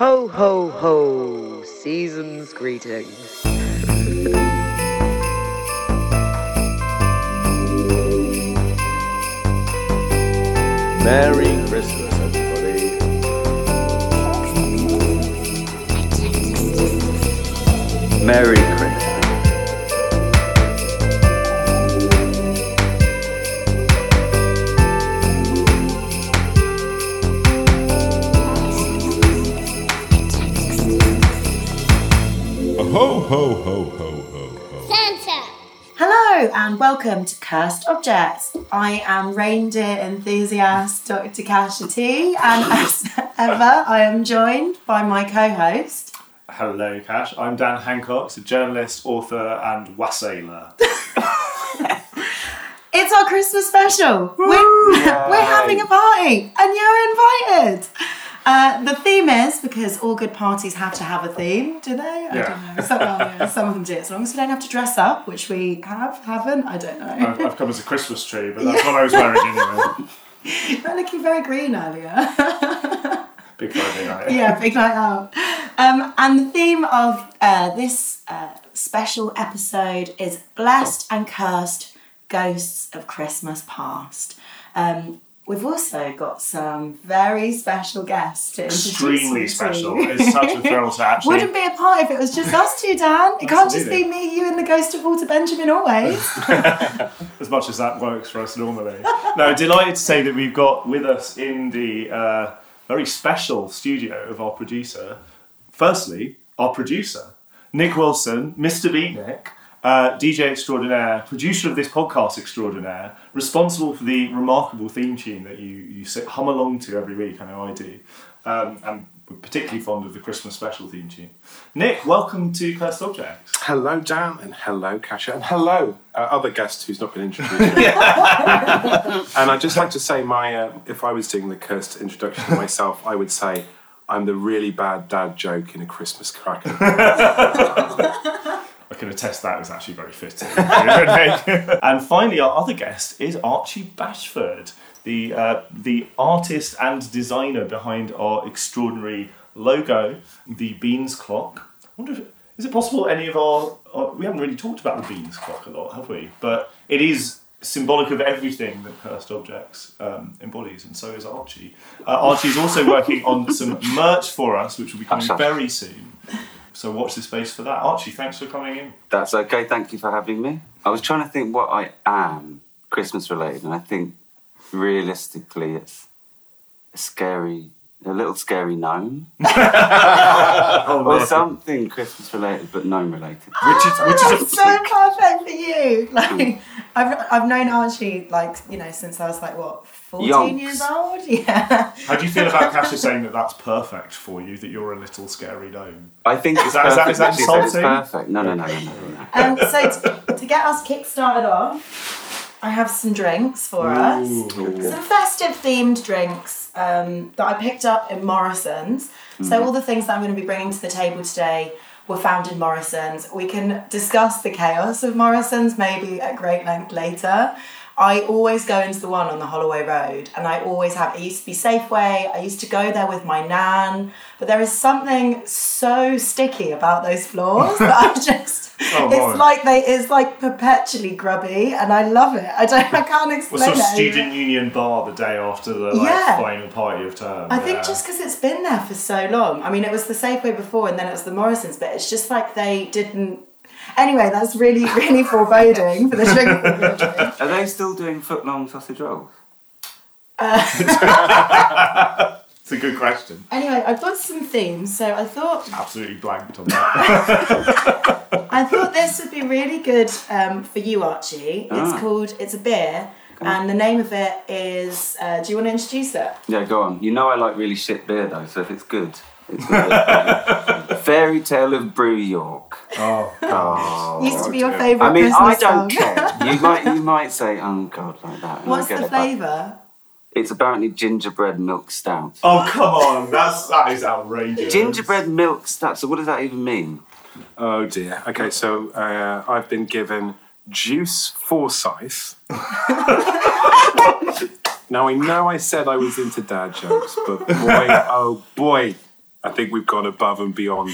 Ho, ho, ho. Season's greetings. Merry Christmas, everybody. Merry Christmas. Ho, ho, ho, ho, ho, ho. Santa. Hello and welcome to Cursed Objects. I am reindeer enthusiast Dr. Kasia T, and as ever, I am joined by my co-host. Hello, Cash. I'm Dan Hancock, a journalist, author, and wassailer. It's our Christmas special. We're, we're having a party, and you're invited. Uh, the theme is because all good parties have to have a theme, do they? I Yeah. don't know. Some, well, yeah, some of them do. As long as we don't have to dress up, which we have, haven't. I don't know. I've, I've come as a Christmas tree, but that's what I was wearing anyway. You're looking very green earlier. Big Friday night. yeah, big night out. Um, and the theme of uh, this uh, special episode is Blessed and Cursed Ghosts of Christmas Past. Um, we've also got some very special guests to Extremely you to. special. It's such a thrill to actually. Wouldn't be a party if it was just us two, Dan. It can't just be me, you, and the ghost of Walter Benjamin always. as much as that works for us normally. no, delighted to say that we've got with us in the uh, very special studio of our producer, firstly, our producer, Nick Wilson, Mr. Beatnik, uh, DJ extraordinaire, producer of this podcast extraordinaire, responsible for the remarkable theme tune that you, you sit, hum along to every week, I know I do. Um, and we're particularly fond of the Christmas special theme tune. Nick, welcome to Cursed Objects. Hello, Dan, and hello, Kasia, and hello, uh, other guest who's not been introduced. and I'd just like to say, my uh, if I was doing the cursed introduction to myself, I would say I'm the really bad dad joke in a Christmas cracker. Can attest that is actually very fitting. and finally, our other guest is Archie Bashford, the uh, the artist and designer behind our extraordinary logo, the Beans Clock. I wonder if is it possible any of our, our we haven't really talked about the Beans Clock a lot, have we? But it is symbolic of everything that cursed objects um, embodies, and so is Archie. Uh, is also working on some merch for us, which will be coming very soon. So watch the space for that. Archie, thanks for coming in. That's okay. Thank you for having me. I was trying to think what I am Christmas related, and I think realistically, it's a scary, a little scary gnome, Oh, or something Christmas related but gnome related. Which is which is a It's so perfect for you. Like I've I've known Archie like you know since I was like what fourteen Yonks. years old. Yeah. How do you feel about Kasha saying that that's perfect for you? That you're a little scary gnome. I think Is that- is that- perfect. is that that it's insulting? perfect. No, no, no, no, no. no. Um, so to, to get us kick started off, I have some drinks for us. Some festive themed drinks um, that I picked up in Morrison's. So all the things that I'm going to be bringing to the table today were found in Morrison's. We can discuss the chaos of Morrison's maybe at great length later. I always go into the one on the Holloway Road, and I always have. It used to be Safeway. I used to go there with my nan, but there is something so sticky about those floors that I just. Oh, it's boy. like they. It's like perpetually grubby, and I love it. I don't. I can't explain What sort of it. student union bar the day after the like, Yeah. final party of term? I think just because it's been there for so long. I mean, it was the Safeway before, and then it was the Morrisons, but it's just like they didn't. Anyway, that's really, really foreboding for the drink. that we're gonna drink. Are they still doing footlong sausage rolls? it's a good question. Anyway, I've got some themes, so I thought Absolutely blanked on that. I thought this would be really good um, for you, Archie. It's Ah. called It's a Beer, and the name of it is. Uh, do you want to introduce it? Yeah, go on. You know I like really shit beer though, so if it's good. Fairy Tale of Brew York. oh, Oh. Used to be your favourite I mean, I don't song. care. You might, you might say, "Oh God," like that. and I What's get the it, but flavour? It's apparently gingerbread milk stout. oh, come on! That's that is outrageous. Gingerbread milk stout. So what does that even mean? oh dear. Okay, so uh, I've been given Juice Forsyth. now I know I said I was into dad jokes, but boy, oh boy, I think we've gone above and beyond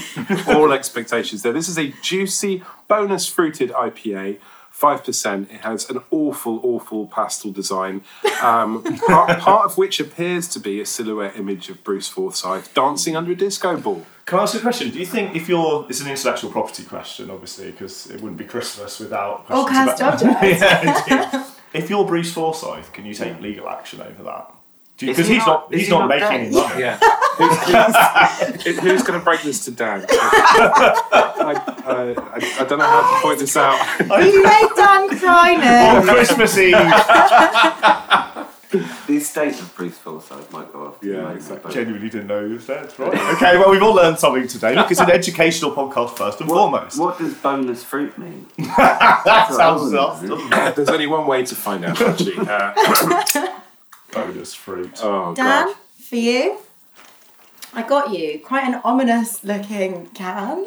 all expectations there. This is a juicy, bonus fruited IPA. 5%. It has an awful, awful pastel design, um, part, part of which appears to be a silhouette image of Bruce Forsyth dancing under a disco ball. Can I ask you a question? Do you think if you're, it's an intellectual property question, obviously, because it wouldn't be Christmas without. All cast about- objects. yeah, if you're Bruce Forsyth, can you take legal action over that? Is Because he he's not- not, he's he not not making gay? any money. Yeah. who's who's, who's going to break this to Dan? I, uh, I, I don't know how to point this out. You made Dan cry On. Christmas Eve, The estate of Bruce Forsyth might go off. Yeah, Might- exactly. genuinely didn't know he was dead. Right. Okay, well, we've all learned something today. Look, it's an educational podcast first and What, foremost. what does bonus fruit mean? that sounds sus, doesn't it? There's only one way to find out, actually. Uh, Bonus fruit. oh, Dan, God. for you, I got you quite an ominous looking can.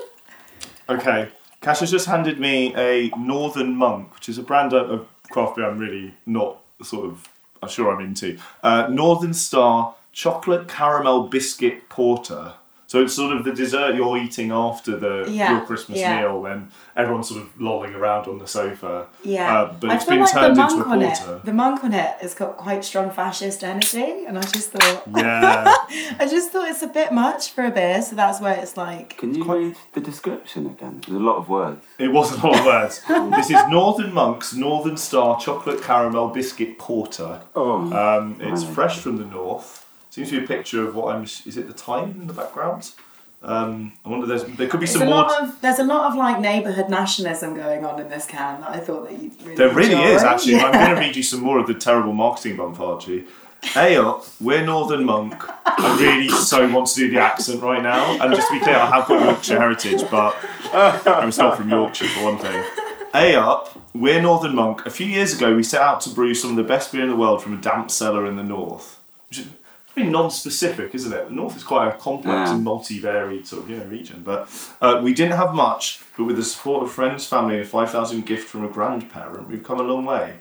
Okay, Cash has just handed me a Northern Monk, which is a brand of, of craft beer I'm really not sort of, I'm sure I'm into. Uh, Northern Star Chocolate Caramel Biscuit Porter. So it's sort of the dessert you're eating after the Yeah, your Christmas yeah. meal when everyone's sort of lolling around on the sofa. Yeah, Uh, but I it's feel been like turned the into a monk on porter. it. The monk on it has got quite strong fascist energy, and I just thought, Yeah. I just thought it's a bit much for a beer. So that's where it's like, Can you read the description again? There's a lot of words. It wasn't a lot of words. this is Northern Monk's Northern Star Chocolate Caramel Biscuit Porter. Oh, Um, it's Right. fresh from the north. Seems to be a picture of what I'm. Is it the time in the background? Um, I wonder. There's there could be there's some more. of there's a lot of like neighbourhood nationalism going on in this can that I thought that you really. there really enjoy. is actually. Yeah. I'm going to read you some more of the terrible marketing bump, Archie. Hey up, we're Northern Monk. I really so want to do the accent right now. And just to be clear, I have got Yorkshire heritage, but I'm not from Yorkshire for one thing. Hey up, we're Northern Monk. A few years ago, we set out to brew some of the best beer in the world from a damp cellar in the north. Which pretty non-specific, isn't it? The north is quite a complex Yeah. and multi-varied sort of you know region. But uh, we didn't have much, but with the support of friends, family, and a five thousand gift from a grandparent, we've come a long way.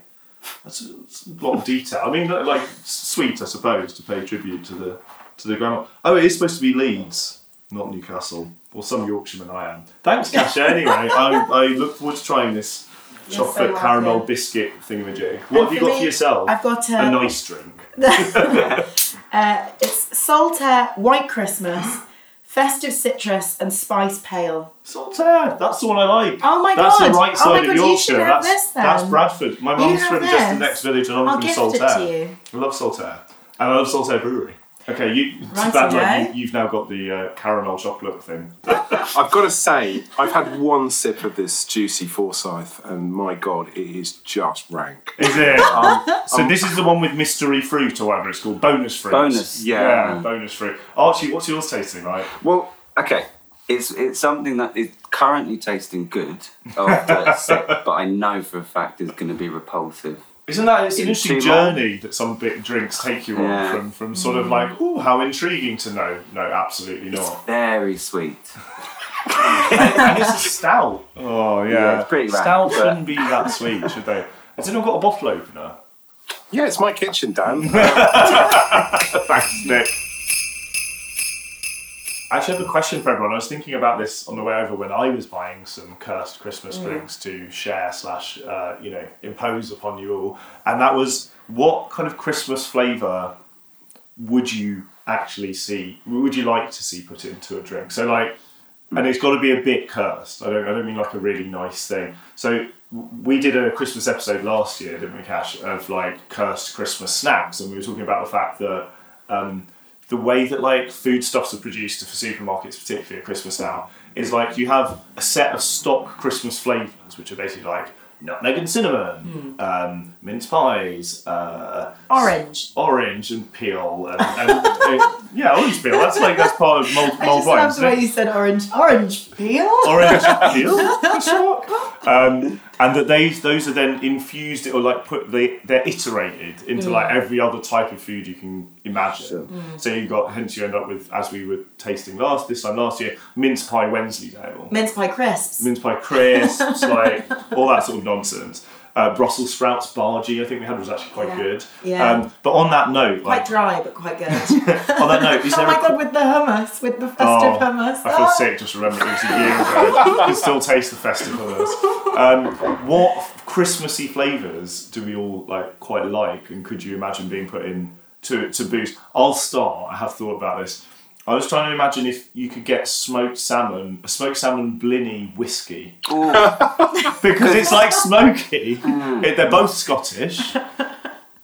That's a, that's a lot of detail. I mean, like sweet, I suppose, to pay tribute to the to the grandma. Oh, it is supposed to be Leeds, not Newcastle, or some Yorkshireman I am. Thanks, Kasia. Anyway, I, I look forward to trying this You're chocolate so caramel welcome. biscuit thingamajig. What And have you got me, for yourself? I've got a a, nice drink. uh, it's Saltaire White Christmas, Festive Citrus, and Spice Pale. Saltaire. That's the one I like. Oh my that's God. the right Oh side my of God, you Yorkshire. should have that's this then. that's Bradford. My mum's from just the next village along I'll from gift Saltaire. it to you. I love Saltaire. And I love Saltaire Brewery. Okay, you, Right, that, like, okay. you, you've now got the uh, caramel chocolate thing. I've got to say, I've had one sip of this juicy Forsyth, and my God, it is just rank. Is it? Um, so this is the one with mystery fruit or whatever it's called, bonus fruit. Bonus, yeah. yeah, bonus fruit. Archie, what's yours tasting like? Well, okay. It's it's something that is currently tasting good after a sip, but I know for a fact is going to be repulsive. Isn't that it's an In interesting too long. journey that some bit drinks take you Yeah. on from from sort of like, oh, how intriguing to know. No, absolutely not. Very sweet. and it's a stout. Oh yeah, Yeah, it's pretty Stout but- shouldn't be that sweet, should they? Has anyone got a bottle opener? Yeah, it's my kitchen, Dan. Thanks, Nick. I actually have a question for everyone. I was thinking about this on the way over when I was buying some cursed Christmas drinks to share slash uh, you know impose upon you all, and that was what kind of Christmas flavour would you actually see? Would you like to see put into a drink? So like, and it's got to be a bit cursed. I don't. I don't mean like a really nice thing. So we did a Christmas episode last year, didn't we, Cash, of like cursed Christmas snacks, and we were talking about the fact that um, the way that like foodstuffs are produced for supermarkets, particularly at Christmas now, is like you have a set of stock Christmas flavours, which are basically like nutmeg and cinnamon, um, mince pies, uh, Orange. orange and peel, and, and yeah, orange peel. That's like that's part of mulled, I mulled just wine. love the way you said orange. Orange peel. orange peel um, and that they those are then infused or like put they they're iterated into like mm. every other type of food you can imagine. So you've got hence you end up with as we were tasting last this time last year mince pie wensleydale. Mince pie crisps. mince pie crisps like all that sort of nonsense Uh, Brussels sprouts bhaji, I think we had was actually quite Yeah. good. Yeah. Um, but on that note, Quite dry, but quite good. on that note, is oh there my a god, with the hummus, with the festive Oh, hummus. I feel Ah! sick just remembering it was a year ago. I can still taste the festive hummus. Um, what Christmassy flavours do we all like quite like, and could you imagine being put in to to booze? I'll start. I have thought about this. I was trying to imagine if you could get smoked salmon, a smoked salmon blini whiskey, because it's like smoky. Hmm. It- they're both Scottish.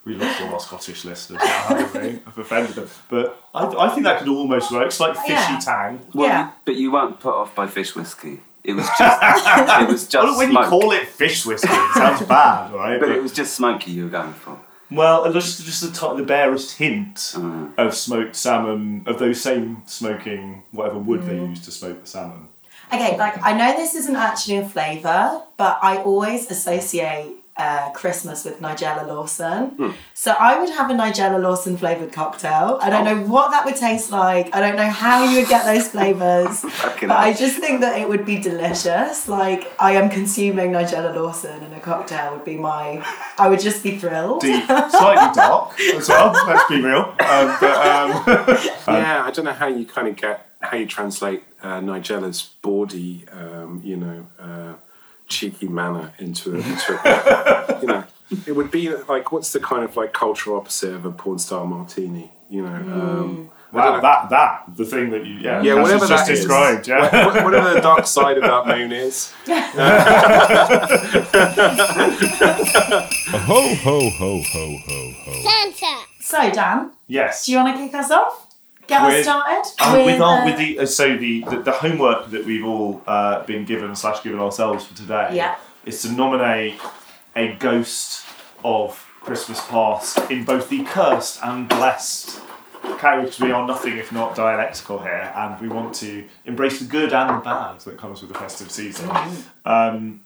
We lost all our Scottish listeners now, haven't we? I've offended them. But I, I think that could almost work. It's like fishy Yeah. tang. Well, Yeah. but you weren't put off by fish whiskey. It was just, it was just Well, when you call it fish whiskey, it sounds bad, right? but it was just smoky you were going for. Well, just just the, t- the barest hint Mm. of smoked salmon, of those same smoking whatever wood they use to smoke the salmon. Okay, like I know this isn't actually a flavour, but I always associate uh, Christmas with Nigella Lawson. Hmm. So I would have a Nigella Lawson flavoured cocktail. I don't know what that would taste like. I don't know how you would get those flavours. Fucking but I just think that it would be delicious. Like I am consuming Nigella Lawson and a cocktail would be my I would just be thrilled. Deep, slightly dark as well. Let's be real. Um, but um, yeah, I don't know how you kind of get how you translate uh, Nigella's bawdy, um, you know, uh, cheeky manner into a, into a you know, it would be like what's the kind of like cultural opposite of a porn star martini, you know? Um, wow, that that the thing that you yeah, Yeah, Cass whatever just that is. described. Yeah. Wha- whatever the dark side of that moon is. Ho, ho, ho, ho, ho, ho. Santa. So Dan, yes. do you want to kick us off? Get With- us started? Um, with, our, uh, with the uh, so the, the the homework that we've all uh, been given slash given ourselves for today Yeah. is to nominate a ghost of Christmas past in both the cursed and blessed categories. We are nothing if not dialectical here, and we want to embrace the good and the bad that comes with the festive season. Um,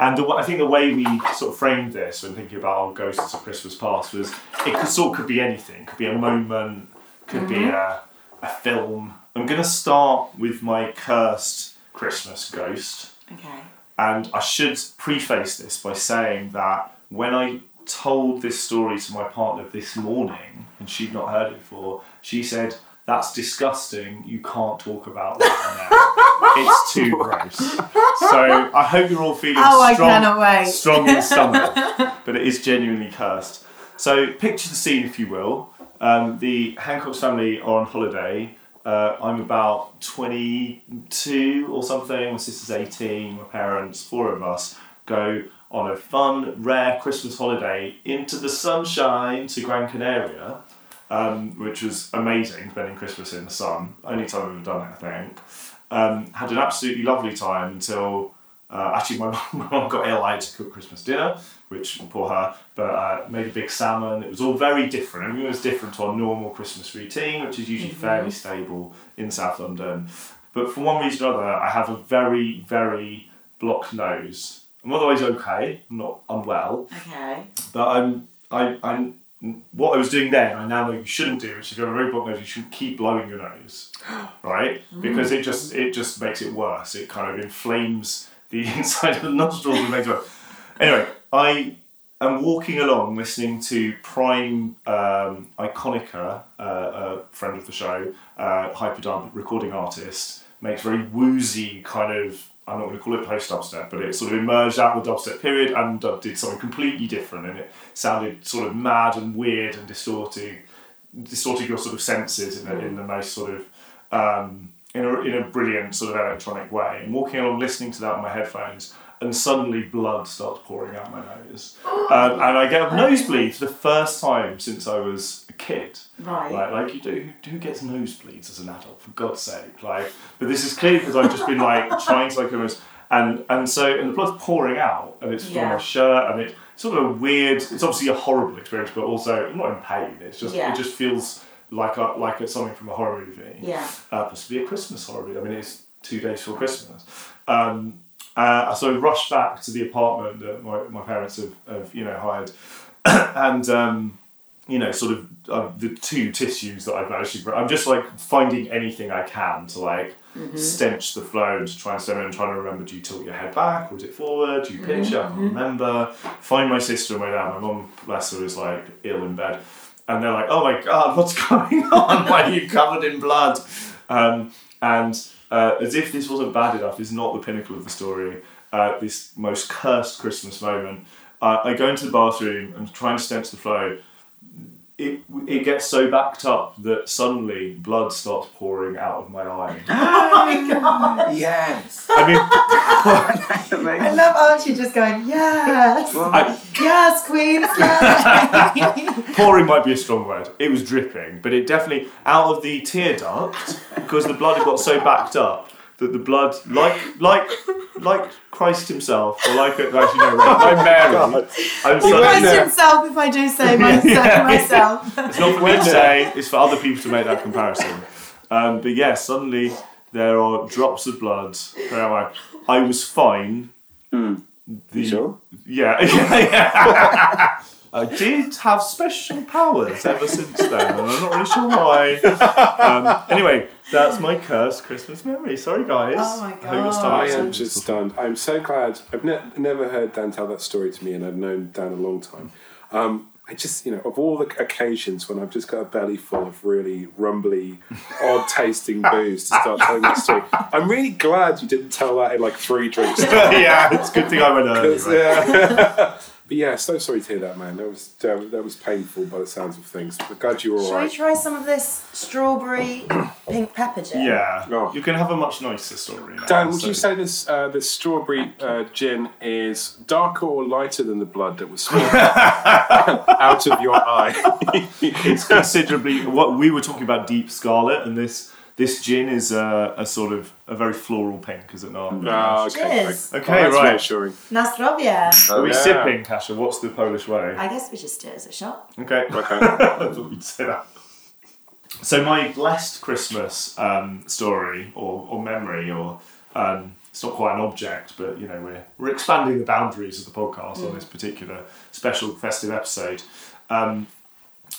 and the, I think the way we sort of framed this when thinking about our ghosts of Christmas past was it could sort of could be anything. It Could be a moment, could be a, a film. I'm going to start with my cursed Christmas ghost. Okay. And I should preface this by saying that when I told this story to my partner this morning, and she'd not heard it before, she said, That's disgusting. You can't talk about that now. it's too gross. So I hope you're all feeling Oh, strong, strong in stomach, but it is genuinely cursed. So picture the scene, if you will. Um, the Hancock's family are on holiday. Uh, I'm about 22 or something. My sister's 18. My parents, four of us, go on a fun, rare Christmas holiday into the sunshine to Gran Canaria, um, which was amazing, spending Christmas in the sun. Only time I've ever done it, I think. Um, had an absolutely lovely time until uh, actually my mum, my mum got ill. I had to cook Christmas dinner, which poor her, but uh, made a big salmon. It was all very different. Everything was different to our normal Christmas routine, which is usually fairly stable in South London. But for one reason or other, I have a very, very blocked nose. I'm otherwise okay. I'm not unwell, Okay. but I'm I, I'm what I was doing then. I now know you shouldn't do, which if you have a very blocked nose, you shouldn't keep blowing your nose, right? Because it just it just makes it worse. It kind of inflames the inside of the nostrils and makes it worse. Anyway, I am walking along listening to Prime um, Ikonika, uh, a friend of the show, uh, hyperdub recording artist, makes very woozy kind of. I'm not going to call it post dubstep, but it sort of emerged out of the dubstep period and uh, did something completely different, and it sounded sort of mad and weird and distorting, distorting your sort of senses in, a, in the most sort of um, in a, in a brilliant sort of electronic way. And walking along, listening to that on my headphones, and suddenly blood starts pouring out my nose, um, and I get a nosebleed for the first time since I was a kid. Right. Like, like you do, who gets nosebleeds as an adult? For God's sake! Like, but this is clear because I've just been like trying to like almost, and and so and the blood's pouring out, and it's from Yeah. my shirt, and it's sort of a weird. It's obviously a horrible experience, but also I'm not in pain. It's just Yeah. it just feels like a, like it's something from a horror movie Yeah. uh, possibly a Christmas horror movie. I mean, it's two days before Christmas. Um, uh, so I rushed back to the apartment that my, my parents have, have, you know, hired, and um, you know, sort of uh, the two tissues that I've managed to. Bring, I'm just like finding anything I can to like stench the flow to try and stem it and trying to remember do you tilt your head back or is it forward? Do you pinch it? I can't remember. Find my sister and my dad. My mum, bless her, is like ill in bed. And they're like, oh my god, what's going on? Why are you covered in blood? Um, and uh, as if this wasn't bad enough, is not the pinnacle of the story. Uh, this most cursed Christmas moment. Uh, I go into the bathroom and try and stench the flow. It, it gets so backed up that suddenly blood starts pouring out of my eye. oh my god! Yes. I mean, I love Archie just going, yes, I, yes, Queen. yes. pouring might be a strong word. It was dripping, but it definitely out of the tear duct because the blood had got so backed up that the blood, like like like Christ Himself, or like actually no, right, like Mary. I'm He sorry. Christ himself, if I do say myself. Yeah. myself. It's not for me to say, it's for other people to make that comparison. Um, but yeah, suddenly there are drops of blood. Where am I? I was fine. The, sure? Yeah, yeah, yeah. I did have special powers ever since then, and I'm not really sure why. Um, anyway, that's my cursed Christmas memory. Sorry, guys. Oh my I hope your God. stomach I am just stunned. I'm so glad. I've ne- never heard Dan tell that story to me, and I've known Dan a long time. Um, I just, you know, of all the occasions when I've just got a belly full of really rumbly, odd tasting booze to start telling that story, I'm really glad you didn't tell that in like three drinks. yeah, it's a good thing I went early. 'Cause, right? yeah. but yeah, so sorry to hear that, man. That was um, that was painful by the sounds of things. But glad you were Shall all we right. try some of this strawberry pink pepper gin? Yeah, Oh. you can have a much nicer story now. Dan, would so- you say this uh, this strawberry uh, gin is darker or lighter than the blood that was spilled out of your eye? it's considerably what we were talking about deep scarlet and this this gin is a, a sort of a very floral pink is it not Ah, okay. Cheers. Okay, Oh, that's right. reassuring. Na zdrowie. are we yeah. sipping Kasia what's the Polish way I guess we just do it as a shot. okay Okay. I thought you'd say that so my blessed Christmas um, story or, or memory or um, it's not quite an object but you know we're, we're expanding the boundaries of the podcast on this particular special festive episode um,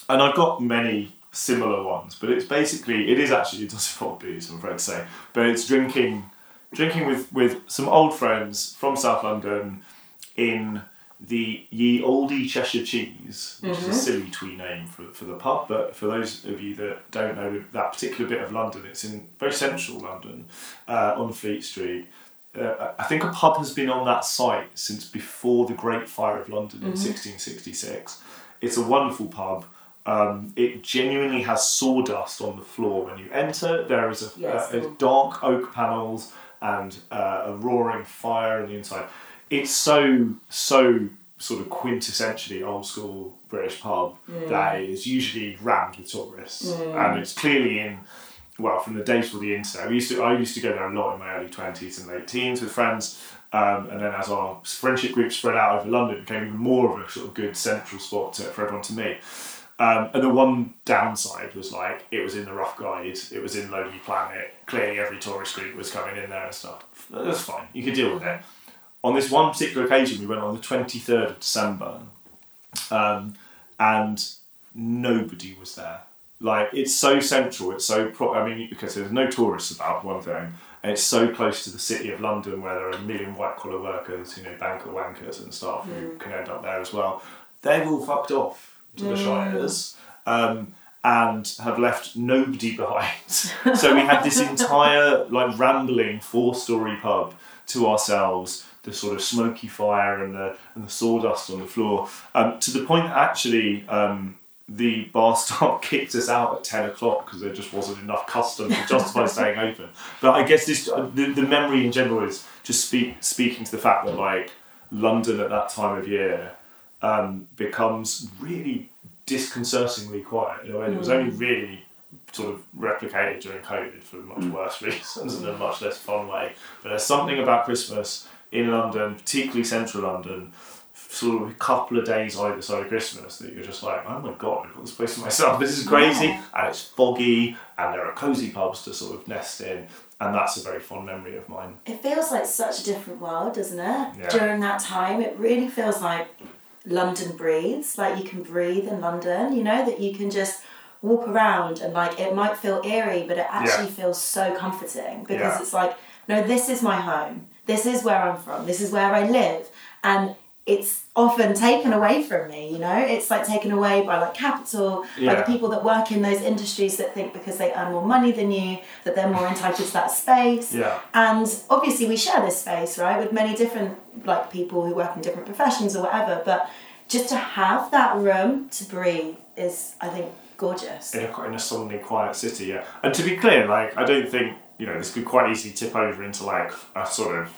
and I've got many similar ones, but it's basically it is actually it does involve booze, I'm afraid to say, but it's drinking drinking with with some old friends from South London in the Ye Olde Cheshire Cheese, which is a silly twee name for, for the pub, but for those of you that don't know that particular bit of London, it's in very central London uh, on Fleet Street. Uh, I think a pub has been on that site since before the Great Fire of London in 1666. It's a wonderful pub. Um, it genuinely has sawdust on the floor when you enter. There is a, Yes. a dark oak panels and uh, a roaring fire on the inside. It's so so sort of quintessentially old school British pub that is usually rammed with tourists, and it's clearly in well from the days before the internet. We used to I used to go there a lot in my early twenties and late teens with friends. Um, and then as our friendship group spread out over London, it became even more of a sort of good central spot to, for everyone to meet. Um, and the one downside was like it was in the rough guide, it was in Lonely Planet. Clearly, every tourist group was coming in there and stuff. That's fine, you could deal with it. On this one particular occasion, we went on the twenty third of December, um, and nobody was there. Like it's so central, it's so pro- I mean because there's no tourists about one thing, and it's so close to the city of London where there are a million white collar workers, you know, banker wankers and stuff who can end up there as well. They've all fucked off to the shires. Um, and have left nobody behind. so we had this entire like rambling four-story pub to ourselves. The sort of smoky fire and the and the sawdust on the floor, um, to the point that actually um, the bar staff kicked us out at 10 o'clock because there just wasn't enough custom to justify staying open. But I guess this the, the memory in general is just speak, speaking to the fact that like London at that time of year um, becomes really disconcertingly quiet. You know, and it was only really sort of replicated during COVID for much worse reasons and in a much less fun way. But there's something about Christmas in London, particularly central London, sort of a couple of days either side of Christmas that you're just like, oh my god, I've got this place to myself. This is crazy, Yeah. and it's foggy, and there are cozy pubs to sort of nest in, and that's a very fond memory of mine. It feels like such a different world, doesn't it? Yeah. During that time, it really feels like London breathes. Like you can breathe in London. You know that you can just walk around and like it might feel eerie, but it actually feels so comforting because Yeah. it's like, no, this is my home. This is where I'm from. This is where I live. And it's often taken away from me, you know? It's like taken away by like capital, by the people that work in those industries that think because they earn more money than you, that they're more entitled to that space. Yeah. And obviously we share this space, right, with many different like people who work in different professions or whatever. But just to have that room to breathe is, I think, gorgeous. in a, in a suddenly quiet city, yeah. And to be clear, like I don't think you know this could quite easily tip over into like a sort of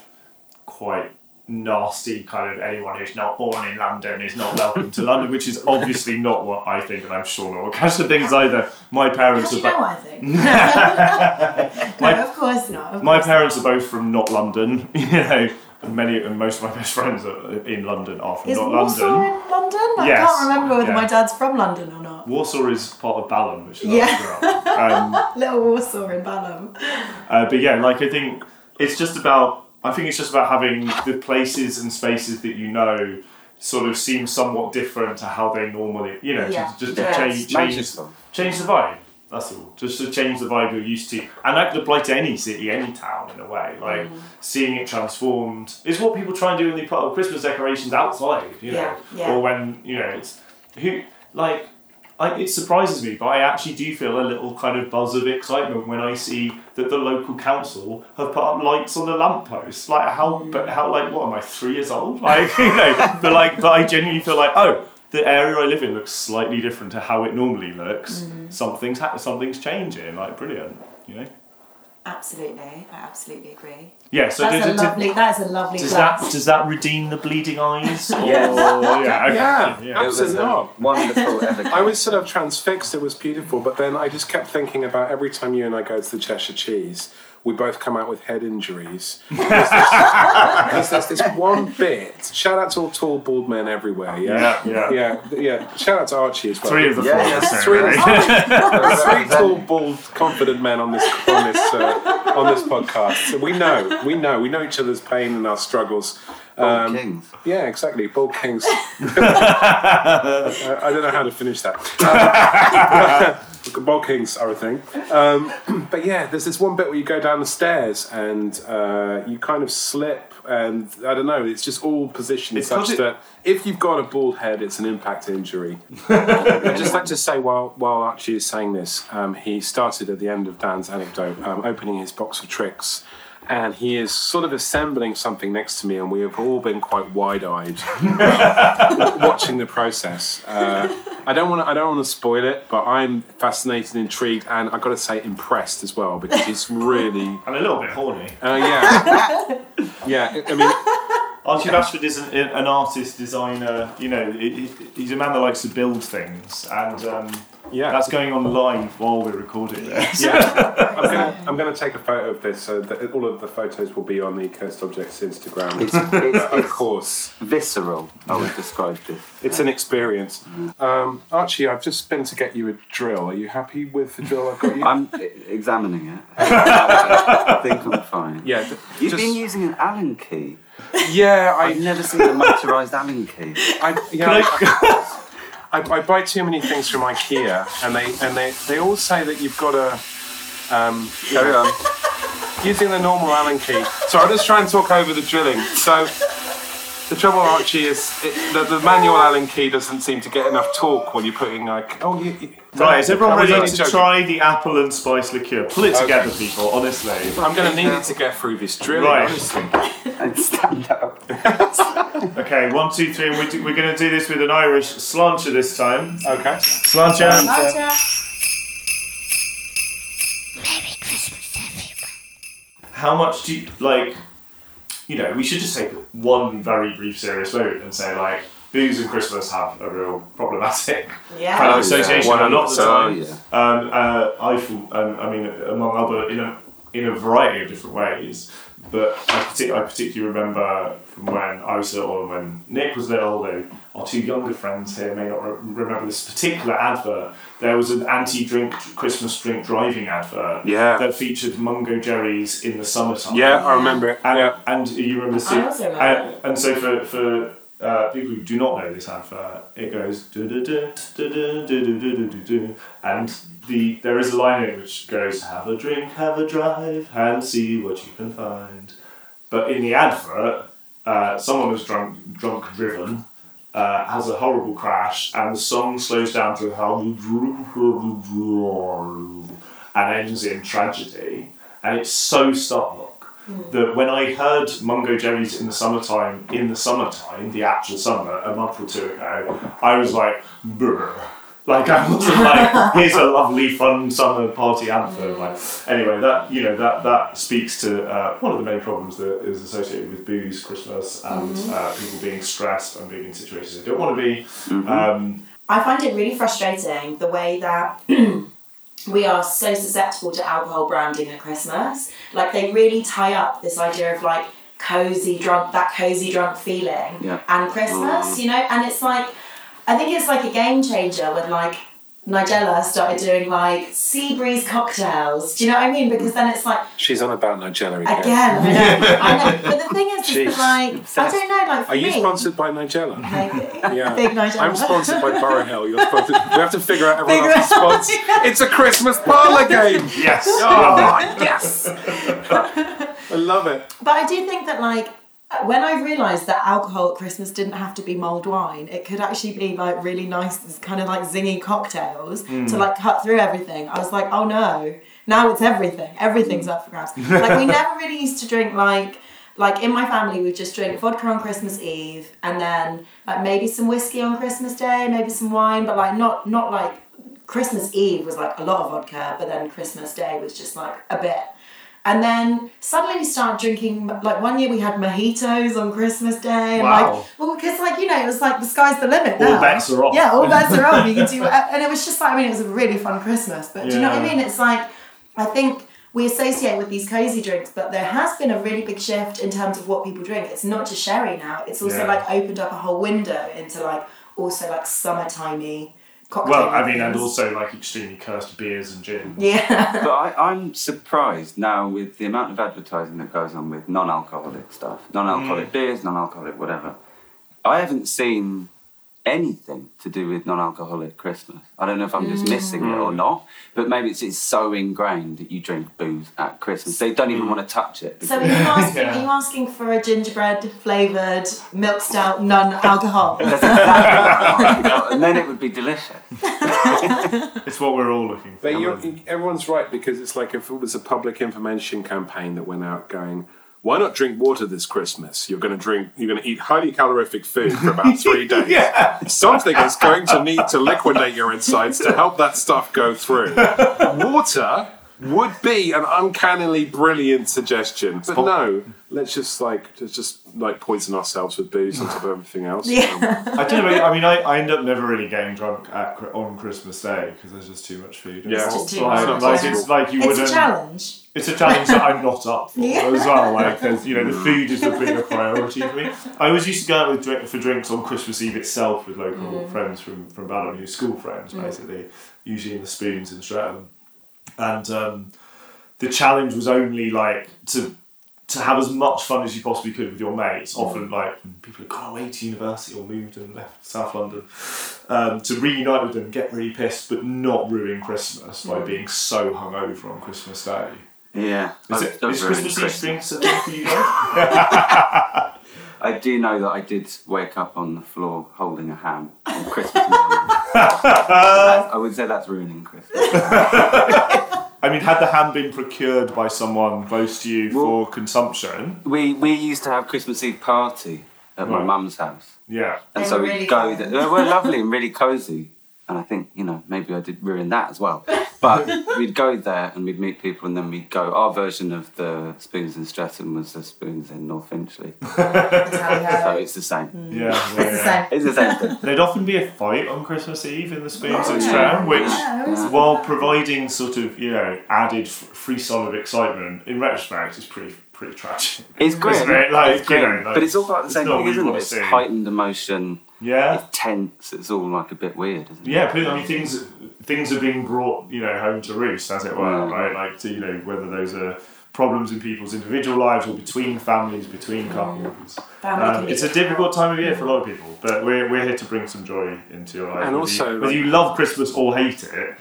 quite nasty kind of anyone who's not born in London is not welcome to London, which is obviously not what I think, and I'm sure not what Kasia thinks either. My How parents do are you know I think? My- no, of course not. of my course parents not. are both from not London, you know. And many and most of my best friends are in London are from Is not Warsaw London. in London? I Yes, can't remember whether yeah. my dad's from London or not. Warsaw is part of Balham, which is Yeah. where I grew up. Um, Little Warsaw in Balham. Uh, but yeah, like I think it's just about. I think it's just about having the places and spaces that you know sort of seem somewhat different to how they normally, you know, Yeah. just, just to Yeah. change change, change the vibe. That's all. Just to change the vibe you're used to, and that could apply to any city, any town in a way. Like Mm. seeing it transformed is what people try and do when they put up Christmas decorations outside. You know, Yeah, yeah. or when you know it's who like. I, it surprises me, but I actually do feel a little kind of buzz of excitement when I see that the local council have put up lights on the lampposts. Like how, but how, like what am I three years old? Like you know, but like, but I genuinely feel like oh, the area I live in looks slightly different to how it normally looks. Mm-hmm. Something's ha- something's changing. Like brilliant, you know. Absolutely, I absolutely agree. Yeah. So That's does, a lovely. That is a lovely does glass. that does that redeem the bleeding eyes? Or, Yes. yeah. Okay. Yeah. yeah. It was Absolutely a not. wonderful. I was sort of transfixed. It was beautiful, but then I just kept thinking about every time you and I go to the Cheshire Cheese, we both come out with head injuries. There's this, there's, there's this one bit. Shout out to all tall bald men everywhere. Yeah, Yeah, yeah. yeah, yeah. Shout out to Archie as well. Three of the Yeah, four. yeah, listeners, Three, right? three tall, bald, confident men on this on this uh, on this podcast. So we know, we know, we know each other's pain and our struggles. Bald Um, Kings. Yeah, exactly. Bald Kings. I I don't know how to finish that. Uh, Bald Kings are a thing. Um, but yeah, there's this one bit where you go down the stairs and uh, you kind of slip, and I don't know, it's just all positioned It's such it- that if you've got a bald head, it's an impact injury. I'd just like to say while while Archie is saying this, um, he started at the end of Dan's anecdote, um, opening his box of tricks, and he is sort of assembling something next to me, and we have all been quite wide-eyed watching the process. Uh, I don't want to I don't want to spoil it, but I'm fascinated, intrigued, and I've got to say impressed as well because it's really And a little bit horny. uh, yeah yeah. I mean. Archie Bashford is an, an artist, designer. You know, he- he- he's a man that likes to build things, and um, Yeah. that's going on live while we're recording this. Yeah, I'm gonna, I'm gonna take a photo of this. So that all of the photos will be on the Cursed Objects Instagram. It's, it's, of it's course, visceral. I would describe this. it's an experience. Um, Archie, I've just been to get you a drill. Are you happy with the drill I've got you? I'm e- examining it. I think I'm fine. yeah, th- You've just- been using an Allen key. yeah. I've never seen a motorised Allen key. I, yeah. I, I, I buy too many things from IKEA, and they and they, they all say that you've got to. Um, Carry on. using the normal Allen key. So I'll just try and talk over the drilling. So the trouble, Archie, is it, the, the manual Allen key doesn't seem to get enough torque when you're putting like. Oh, you, you- Right, is everyone ready to joking. try the apple and spice liqueur? Pull it Okay. together, people. Honestly. I'm going to need it to get through this drilling. Right. Honestly. And stand up. Okay, one, two, three, and we do, we're going to do this with an Irish sláinte this time. Okay. Sláinte. Gotcha. How much do you like? You know, we should just take one very brief, serious moment and say like, booze and Christmas have a real problematic Yeah. kind of Oh, association. yeah, a lot of the 100%. Time. yeah. Um, uh, I feel, um, I mean, among other, in a, in a variety of different ways. But I, partic- I particularly remember from when I was little and when Nick was little, our two younger friends here may not re- remember this particular advert. There was an anti-drink Christmas drink driving advert yeah. that featured Mungo Jerry's in the summertime. Yeah, I remember it. And, yeah. and you remember I also remember and, and so for for uh, people who do not know this advert, it goes and the there is a line in it which goes have a drink, have a drive, and see what you can find. But in the advert, uh, someone was drunk, drunk driven, uh, has a horrible crash, and the song slows down to how and ends in tragedy, and it's so stark that when I heard Mungo Jerry's in the summertime, in the summertime, the actual summer, a month or two ago, I was like, Brr. Like I wasn't like, here's a lovely, fun summer party anthem. Like anyway, that you know that that speaks to uh, one of the main problems that is associated with booze, Christmas, and uh, people being stressed and being in situations they don't want to be. Um, I find it really frustrating the way that we are so susceptible to alcohol branding at Christmas. Like they really tie up this idea of like cozy drunk, that cozy drunk feeling, Yeah. and Christmas, you know. And it's like, I think it's like a game changer when like Nigella started doing like sea breeze cocktails. Do you know what I mean? Because then it's like She's on about Nigella again. again, I know, I know. But the thing is, is Jeez. that, like I don't know, like for Are you me, sponsored by Nigella? Maybe. Yeah. Big Nigella. I'm sponsored by Borough Hill. You're sponsored. We have to figure out everyone Figure else's out- sponsor. It's a Christmas parlour game. yes. Oh, yes. I love it. But I do think that like when I realised that alcohol at Christmas didn't have to be mulled wine, it could actually be like really nice, kind of like zingy cocktails to hmm. like cut through everything. I was like, oh no, now it's everything. Everything's up for grabs. like we never really used to drink like. Like in my family, we just drink vodka on Christmas Eve, and then like maybe some whiskey on Christmas Day, maybe some wine, but like not not like Christmas Eve was like a lot of vodka, but then Christmas Day was just like a bit. And then suddenly we started drinking, like one year we had mojitos on Christmas Day. And Wow. like, well, because like, you know, it was like the sky's the limit All bets are off. Yeah, all bets are off. You can do, and it was just like, I mean, it was a really fun Christmas. But do you know what I mean? It's like, I think we associate with these cozy drinks, but there has been a really big shift in terms of what people drink. It's not just sherry now. It's also Yeah. like opened up a whole window into like also like summertimey cocktail. Well, I mean, and also like extremely cursed beers and gin. yeah. But I, I'm surprised now with the amount of advertising that goes on with non-alcoholic stuff, non-alcoholic Mm. beers, non-alcoholic whatever. I haven't seen anything to do with non-alcoholic Christmas. I don't know if I'm just missing it Mm. or not, but maybe it's, it's so ingrained that you drink booze at Christmas. They don't even want to touch it. So are you asking? Yeah. Are you asking for a gingerbread flavoured milk stout, non-alcohol? That's exactly what I'm and then it would be delicious. It's what we're all looking for. But you're, everyone's right because it's like if it was a public information campaign that went out going, "Why not drink water this Christmas? You're going to drink. You're going to eat highly calorific food for about three days. yeah. Something is going to need to liquidate your insides to help that stuff go through. Water would be an uncannily brilliant suggestion, but no. Let's just like just, just like poison ourselves with booze on top of everything else. Yeah. I don't know. I mean, I, I end up never really getting drunk at, on Christmas Day because there's just too much food. Yeah. It's just too like, much, like, it's like you It's wouldn't. It's a challenge. It's a challenge that I'm not up for Yeah. as well. Like, there's, you know, the food is a bigger priority for me. I always used to go out with drink, for drinks on Christmas Eve itself with local Mm. friends from from Balham, New school friends, basically, usually in the spoons in Streatham. And um, the challenge was only like to to have as much fun as you possibly could with your mates. Often, like when people had gone away to university or moved and left South London, um, to reunite with them, get really pissed, but not ruin Christmas by being so hungover on Christmas Day. Yeah. Is, I've- it, I've is ruined Christmas Eve Christmas. drinks a thing for you guys? I do know that I did wake up on the floor holding a ham on Christmas morning. I would say that's ruining Christmas. I mean, had the ham been procured by someone close to you Well- for consumption? We we used to have Christmas Eve party at my mum's house, Yeah. and They so we'd really go fun. there. They were lovely and really cosy, and I think you know maybe I did ruin that as well. But we'd go there and we'd meet people, and then we'd go. Our version of the spoons in Streatham was the spoons in North Finchley, That's how we have so it's the same. Yeah. yeah, It's the yeah. same. It's the same thing. There'd often be a fight on Christmas Eve in the spoons Oh, and yeah. Strand, which, Yeah, while providing sort of you know added f- free solid excitement, in retrospect, is pretty pretty tragic. It's grim. Isn't it? Like, it's grim. you know, like, but it's all about the same thing, isn't it? It's see. heightened emotion. Yeah. It's tense. It's all like a bit weird, isn't it? Yeah, but I mean, things things are being brought, you know, home to roost, as it were, Mm. right? Like, to, you know, whether those are problems in people's individual lives or between families, between couples. Family Um, it's a difficult time of year for a lot of people, but we're, we're here to bring some joy into your life. And whether also, you, whether you love Christmas or hate it,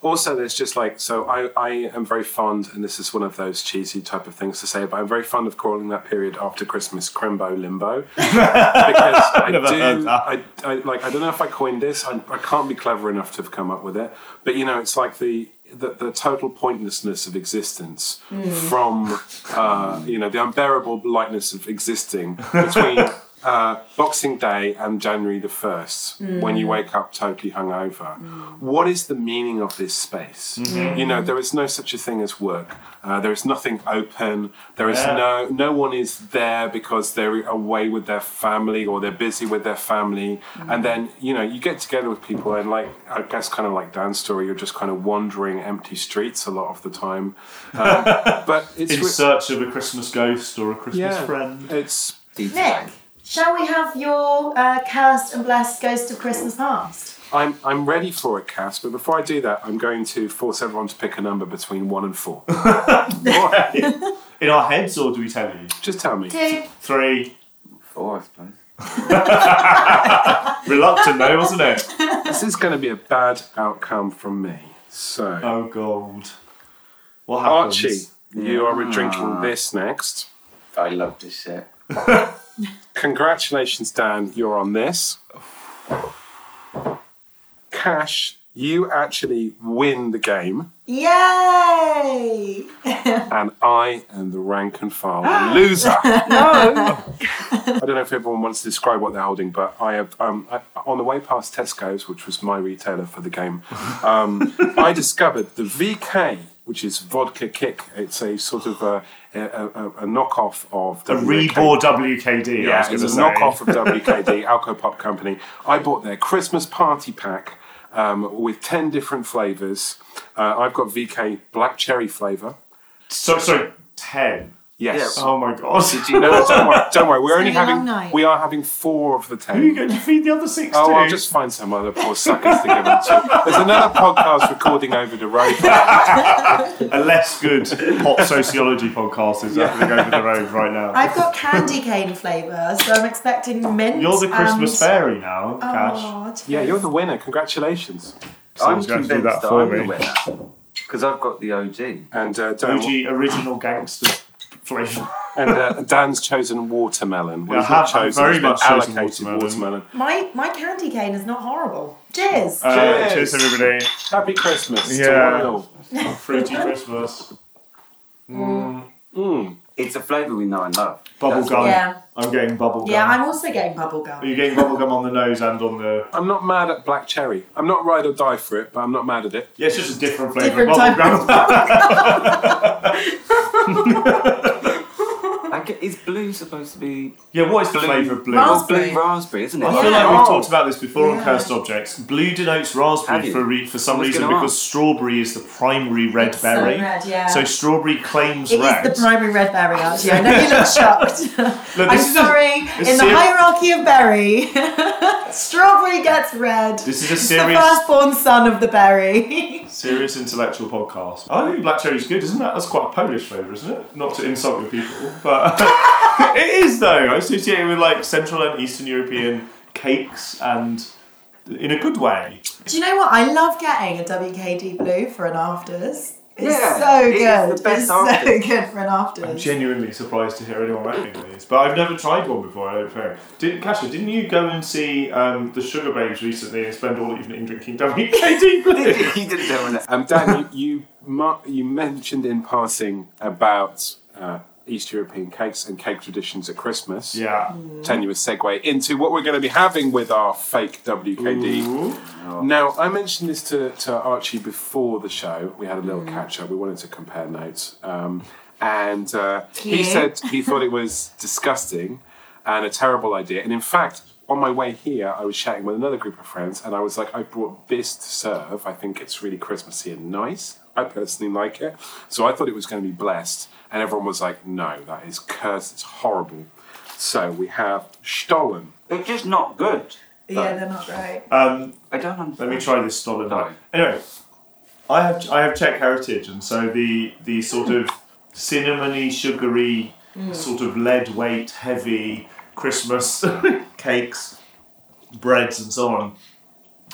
Also, there's just like so. I, I am very fond, and this is one of those cheesy type of things to say, but I'm very fond of calling that period after Christmas Crimbo Limbo because I Never heard do. that. I, I like. I don't know if I coined this. I, I can't be clever enough to have come up with it. But you know, it's like the the, the total pointlessness of existence from uh, you know the unbearable lightness of existing between. Uh, Boxing Day and January the 1st, when you wake up totally hungover. What is the meaning of this space? You know, there is no such a thing as work. Uh, there is nothing open. There is Yeah. no no one is there because they're away with their family or they're busy with their family. And then you know you get together with people and like I guess kind of like Dan's story, you're just kind of wandering empty streets a lot of the time. Um, but it's in re- search of a Christmas ghost or a Christmas yeah, friend. it's Nick, shall we have your uh, cursed and blessed ghost of Christmas past? I'm I'm ready for it, Cass. But before I do that, I'm going to force everyone to pick a number between one and four. In our heads, or do we tell you? Just tell me. Two. Three. Four, I suppose. Reluctant though, wasn't it? This is going to be a bad outcome from me. So, Oh, gold. What happens? Archie, you are drinking this next. I love this shit. Congratulations, Dan. You're on this. Cash, you actually win the game, Yay! and I am the rank and file loser. no. I don't know if everyone wants to describe what they're holding, but I have um, I, on the way past Tesco's, which was my retailer for the game, um, I discovered the VK, which is vodka kick. It's a sort of a, a, a, a knockoff of WK. Rebor WKD. Yeah, it's a say. knockoff of WKD, Alco Pop Company. I bought their Christmas party pack um, with 10 different flavours. Uh, I've got VK black cherry flavour. So, sorry, ten. Yes. Yeah. Oh my god. Did you know no, don't worry, don't worry. We're only gonna be a having night. we are having four of the ten. Who are you going to feed the other six Oh, to? I'll just find some other poor suckers to give them to. There's another podcast recording over the road. A less good pop sociology podcast is happening over the road right now. I've got candy cane flavour, so I'm expecting mint. You're the Christmas and... fairy now, Cash. Oh, Yeah, you're the winner. Congratulations. I'm going to do convinced that that for I'm me. the winner. Because I've got the OG. And uh, Dan, OG original gangster flavour. and uh, Dan's chosen watermelon. Yeah, He's have- not I've chosen, very much chosen watermelon. watermelon. My my candy cane is not horrible. Cheers. Uh, Cheers. cheers, everybody. Happy Christmas. Yeah. one and all. Fruity Christmas. It's a flavour we know and love. Bubble gum. Yeah. I'm getting bubble gum. yeah, I'm also getting bubble gum. Are you getting bubble gum on the nose and on the? I'm not mad at black cherry. I'm not ride or die for it, but I'm not mad at it. Yeah, it's just a different flavour Different of bubble type gum. I get, is blue supposed to be yeah, what is the Blue. flavour of blue? Raspberry. blue raspberry, isn't it? I feel Yeah. like we've Oh. talked about this before on Yeah. cursed objects. Blue denotes Have raspberry you? for re- for some I was reason gonna because ask. strawberry is the primary red It's so berry. red, yeah. So strawberry claims It is red. the primary red berry, Archie. I know you look shocked. Look, I'm this is a- sorry. a In the seri- hierarchy of berry, strawberry gets red. This is a It's serious- the firstborn son of the berry. Serious intellectual podcast. I think black cherry's good, isn't that? That's quite a Polish flavour, isn't it? Not to insult your people, but it is though. I associate it with like Central and Eastern European cakes and in a good way. Do you know what? I love getting a WKD blue for an afters. It's Yeah, so it is good. the best it's so afters. good for an I'm afters. genuinely surprised to hear anyone reckon these, but I've never tried one before. I don't think. Did Kasia? Didn't you go and see um, the Sugababes recently and spend all evening drinking WKD blue? he didn't tell me that. Um, Dan, you you, mar- you mentioned in passing about uh, East European cakes and cake traditions at Christmas. yeah. Tenuous segue into what we're going to be having with our fake WKD. Ooh. Now, I mentioned this to, to Archie before the show. We had a little catch up. We wanted to compare notes. Um, and uh, he said he thought it was disgusting and a terrible idea. And in fact, on my way here, I was chatting with another group of friends, and I was like, I brought this to serve. I think it's really Christmassy and nice. I personally like it. So I thought it was going to be blessed. And everyone was like, no, that is cursed. It's horrible. So we have Stollen. They're just not good. Yeah, they're not great. Um, I don't understand. let me try this Stollen. Sorry. Anyway, I have I have Czech heritage, and so the the sort of cinnamony, sugary, sort of lead weight, heavy Christmas cakes, breads, and so on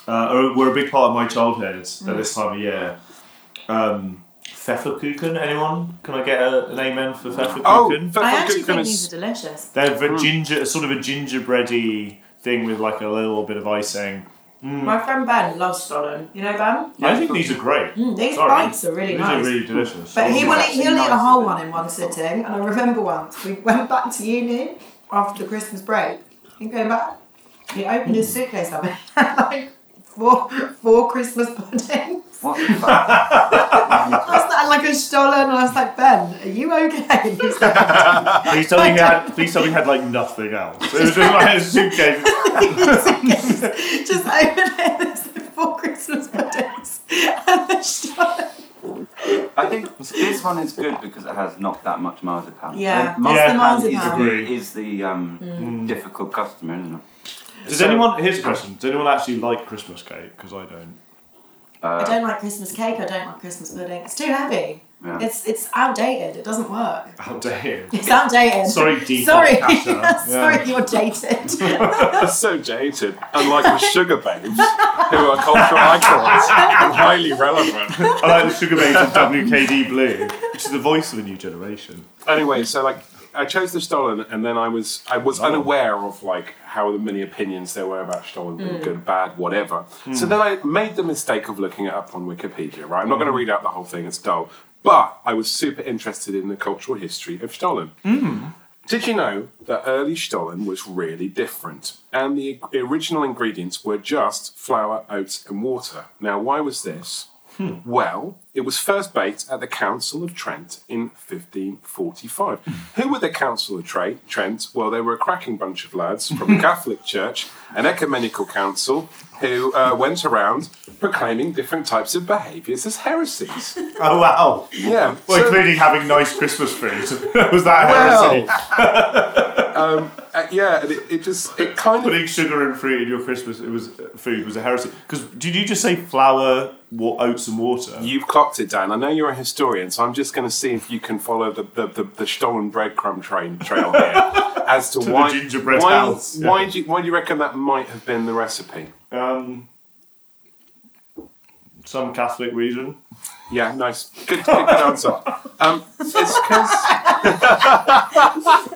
uh, are, were a big part of my childhood at this time of year. Um, Pfefferkuchen, anyone? Can I get a, an amen for Pfefferkuchen? Oh, I actually Pfefferkuchen think is- these are delicious. They're a ginger, sort of a gingerbready thing with like a little bit of icing. My friend Ben loves Stollen. You know Ben? I think these are great. Mm, these Sorry. bites are really these nice. are really delicious. But he will eat, he'll eat a whole one in one sitting. And I remember once we went back to uni after the Christmas break. He came back. He opened his suitcase up and had like four four Christmas puddings. What the fuck? I was like, like a Stollen, and I was like, Ben, are you okay? He was like, Please tell me he had. Pleplease tell me he had like nothing else. It was just like a suitcase. just open it. There's like four Christmas puddings and the Stollen. I think this one is good because it has not that much marzipan. Yeah, Uh, it's the marzipan marzipan. Agree. is, is the um, difficult customer, isn't it? Does anyone? Here's a question. Does anyone actually like Christmas cake? Because I don't. I uh, don't like Christmas cake. I don't like Christmas pudding. It's too heavy. Yeah. It's it's outdated. It doesn't work. Outdated. It's outdated. Sorry, Deepak Sorry, Kasia. sorry, you're dated. So dated, unlike the Sugababes, who are cultural icons and highly relevant. I like the Sugababes of WKD Blue, which is the voice of a new generation. Anyway, so like I chose the Stollen, and then I was I was Oh. unaware of like how many opinions there were about Stollen being mm. good, bad, whatever. Hmm. So then I made the mistake of looking it up on Wikipedia. Right, I'm not going to hmm. read out the whole thing; it's dull. But I was super interested in the cultural history of Stollen. Hmm. Did you know that early Stollen was really different? And the original ingredients were just flour, oats, and water. Now, why was this? Well, it was first baked at the Council of Trent in 1545. Who were the Council of Tra- Trent? Well, they were a cracking bunch of lads from the Catholic Church, an ecumenical council, who uh, went around proclaiming different types of behaviours as heresies. Oh wow! Yeah. Well, so- including having nice Christmas food. was that a Well, heresy? um, uh, yeah, it, it just it kind of Putting sugar and fruit in your Christmas it was uh, food was a heresy. Because did you just say flour, wa- oats, and water? You've it, Dan. I know you're a historian, so I'm just going to see if you can follow the, the, the, the Stollen breadcrumb train trail here as to, To why gingerbread why, house, yeah. why do you, why do you reckon that might have been the recipe? Um, some Catholic reason. Yeah, nice, good, good, good answer. Um, it's because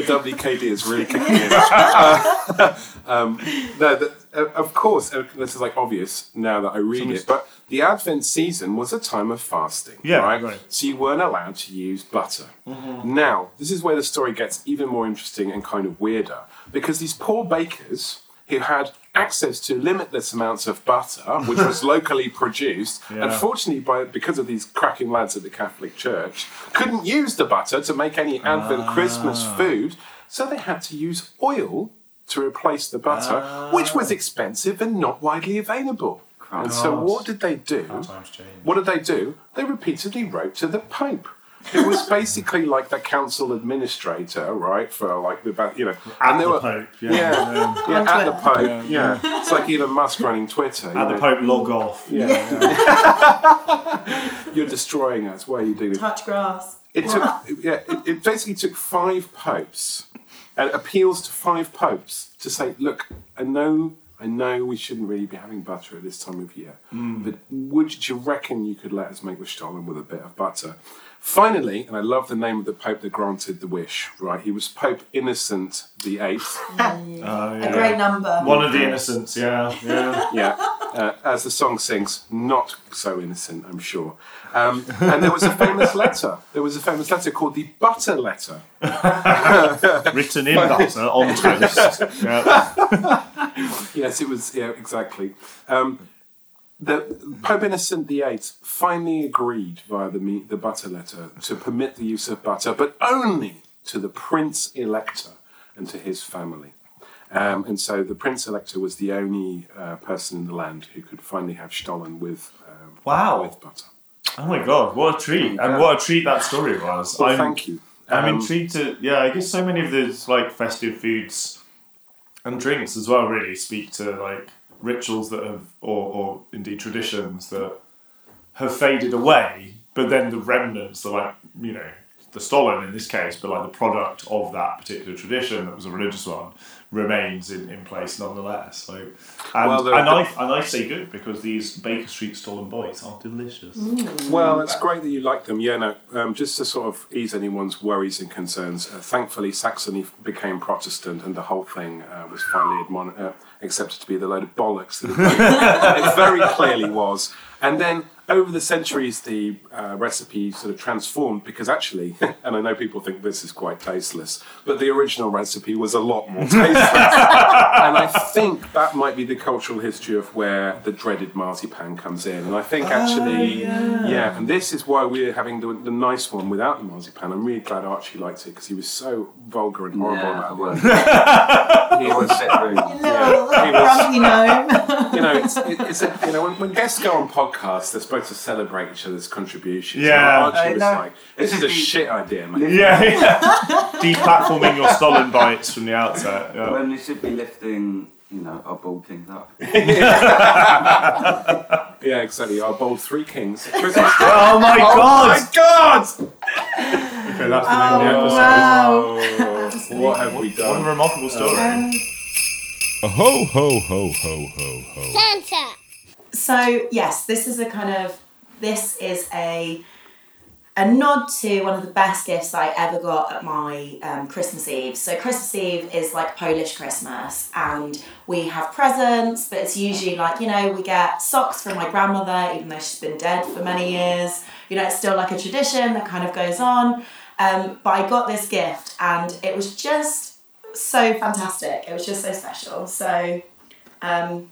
the WKD is really kicking in. Uh, um, no, the, uh, of course, uh, this is like obvious now that I read it, but the Advent season was a time of fasting. Yeah, right. right. So you weren't allowed to use butter. Now, this is where the story gets even more interesting and kind of weirder because these poor bakers who had access to limitless amounts of butter, which was locally produced, Yeah. unfortunately, by because of these cracking lads at the Catholic Church, couldn't use the butter to make any Advent Christmas food, so they had to use oil to replace the butter, which was expensive and not widely available. And so, what did they do? What did they do? They repeatedly wrote to the Pope. Who was basically like the council administrator, right? For like the ba- you know, At they the were Pope, yeah. yeah, yeah, On at the Pope, yeah. It's like Elon Musk running Twitter. you At the know. Pope, log off. Yeah, you're destroying us. Why are you doing this? Touch grass. It took, yeah, it, it basically took five popes and appeals to five popes to say, look, I know, I know we shouldn't really be having butter at this time of year, hmm. but would you reckon you could let us make the Stollen with a bit of butter? Finally, and I love the name of the pope that granted the wish. Right, he was Pope Innocent the Eighth. Oh, A yeah. great number. One of the innocents, yeah, yeah. yeah, uh, as the song sings, not so innocent, I'm sure. Um, and there was a famous letter. There was a famous letter called the Butter Letter. Written in butter on toast. Yeah. Yes, it was. Yeah, exactly. Um, the Pope Innocent VIII finally agreed via the the butter letter to permit the use of butter, but only to the Prince Elector and to his family. Um, and so the Prince Elector was the only uh, person in the land who could finally have Stollen with um, Wow. with butter. Oh my god, what a treat! And what a treat that story was. Well, I'm- thank you. I'm Um, intrigued to yeah. I guess so many of those like festive foods and drinks as well really speak to like rituals that have or, or indeed traditions that have faded away, but then the remnants, the like you know the Stollen in this case, but like the product of that particular tradition that was a religious one remains in, in place nonetheless. So, and, Well, and I and I say good because these Baker Street Stollen bites are delicious. Well, it's great that you like them. Yeah, no, um, just to sort of ease anyone's worries and concerns. Uh, thankfully, Saxony became Protestant, and the whole thing uh, was finally admon- uh, accepted to be the load of bollocks that it, it very clearly was. And then over the centuries, the uh, recipe sort of transformed because actually, and I know people think this is quite tasteless, but the original recipe was a lot more tasteless. and I think that might be the cultural history of where the dreaded marzipan comes in. And I think actually, yeah. and this is why we're having the, the nice one without the marzipan. I'm really glad Archie liked it because he was so vulgar and horrible Yeah, about well, it. he was a bit rude. Little he was- grumpy gnome. You know, it's, it, it's a, you know when, when guests go on podcasts, they're supposed to celebrate each other's contributions. Yeah. And Archie I was know. like, "This is a shit idea, man." Yeah, yeah. Deplatforming your Stollen bites from the outset. Yeah. When we should be lifting, you know, our bald kings up. Yeah, exactly. Our bold three kings. Oh my Oh god! my God! Okay, that's the name of the wow. episode. Oh, what have we done? What a remarkable story. Um, A ho ho ho ho ho ho. Santa. So yes, this is a kind of this is a a nod to one of the best gifts I ever got at my um, Christmas Eve. So Christmas Eve is like Polish Christmas, and we have presents, but it's usually like you know we get socks from my grandmother, even though she's been dead for many years. You know, it's still like a tradition that kind of goes on. Um, but I got this gift, and it was just so fantastic. It was just so special. So. Um,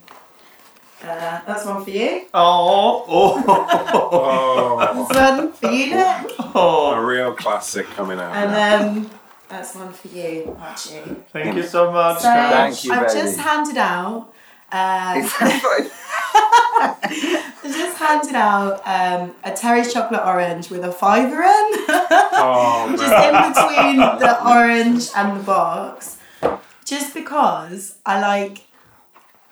uh, that's one for you. Oh, oh, Oh, That's one for you, Nick. oh. a real classic coming out. And then that's one for you, Archie. Thank you so much. So Thank you, I've baby. just handed out. Uh, It's I've just handed out um, a Terry's chocolate orange with a fiver in, oh, just in between the orange and the box, just because I like.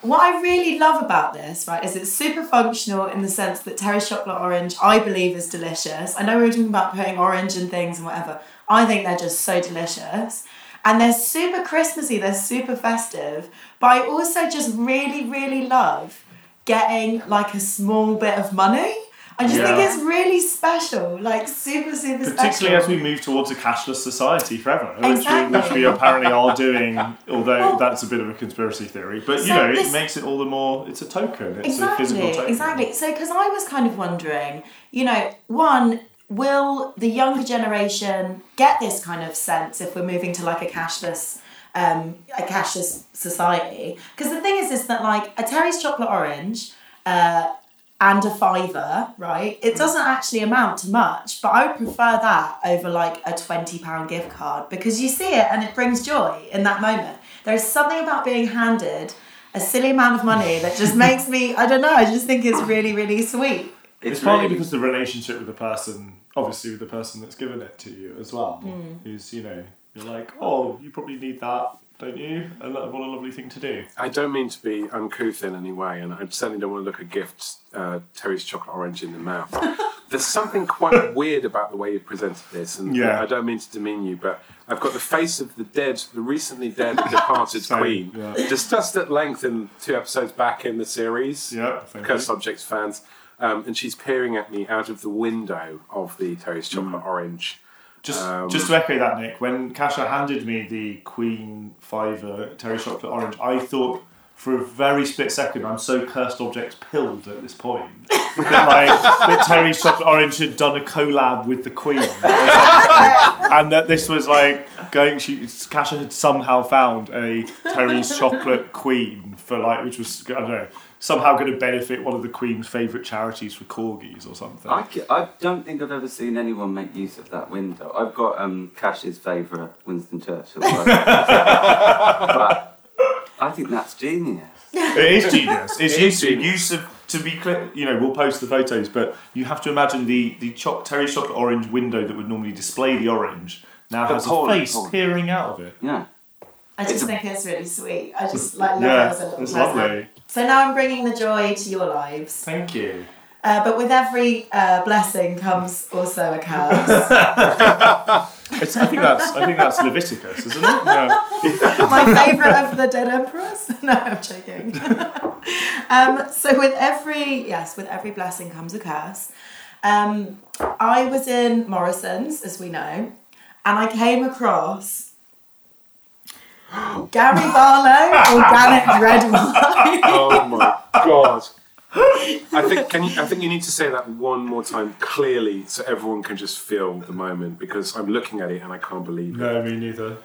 What I really love about this, right, is it's super functional in the sense that Terry's chocolate orange, I believe, is delicious. I know we were talking about putting orange in things and whatever. I think they're just so delicious. And they're super Christmassy, they're super festive. But I also just really, really love getting like a small bit of money. I just think it's really special, like super, super special. Particularly as we move towards a cashless society forever, which, we, which we apparently are doing, although that's a bit of a conspiracy theory. But you know, this- it makes it all the more, it's a token, it's a exactly, physical token. exactly. So, because I was kind of wondering, you know, one, will the younger generation get this kind of sense if we're moving to like a cashless, um, a cashless society? Because the thing is, is that like a Terry's chocolate orange. Uh, and a fiver, right? It doesn't actually amount to much, but I would prefer that over like a £20 gift card because you see it and it brings joy in that moment. There's something about being handed a silly amount of money that just makes me, I don't know, I just think it's really, really sweet. It's partly because the relationship with the person, obviously with the person that's given it to you as well, Hmm. is, you know, you're like, oh, you probably need that, don't you? And that, what a lovely thing to do. I don't mean to be uncouth in any way, and I certainly don't want to look a gift uh, Terry's chocolate orange in the mouth. There's something quite weird about the way you presented this, and Yeah. I don't mean to demean you, but I've got the face of the dead, the recently dead departed Same, queen, yeah. discussed at length in two episodes back in the series. Yeah, thank Cursed. Objects fans, um, and she's peering at me out of the window of the Terry's chocolate Mm. orange. Just, Um, just to echo that, Nick, when Kasia handed me the Queen Fiver Terry Chocolate Orange, I thought for a very split second, I'm so cursed objects pilled at this point. that, like, that Terry's Chocolate Orange had done a collab with the Queen. and that this was like going, she, Kasia had somehow found a Terry's Chocolate Queen for like, which was, I don't know, somehow going to benefit one of the Queen's favourite charities for corgis or something. I, I don't think I've ever seen anyone make use of that window. I've got um, Cash's favourite Winston Churchill. but I think that's genius. It is genius. It's It use, genius. use of to be clear. You know, we'll post the photos, but you have to imagine the the choc- Terry's chocolate orange window that would normally display the orange now But has Paul- a face Paul. peering out of it. Yeah. I just think it's really sweet. I just like love Yeah, it as a little it's present. lovely. So now I'm bringing the joy to your lives. Thank you. Uh, but with every uh, blessing comes also a curse. It's, I think that's I think that's Leviticus, isn't it? No. My favourite of the dead emperors. No, I'm joking. um, so with every yes, with every blessing comes a curse. Um, I was in Morrison's, as we know, and I came across Gary Barlow, organic red wine. Oh my god. I think can you, I think you need to say that one more time clearly so everyone can just feel the moment because I'm looking at it and I can't believe it. No, me neither.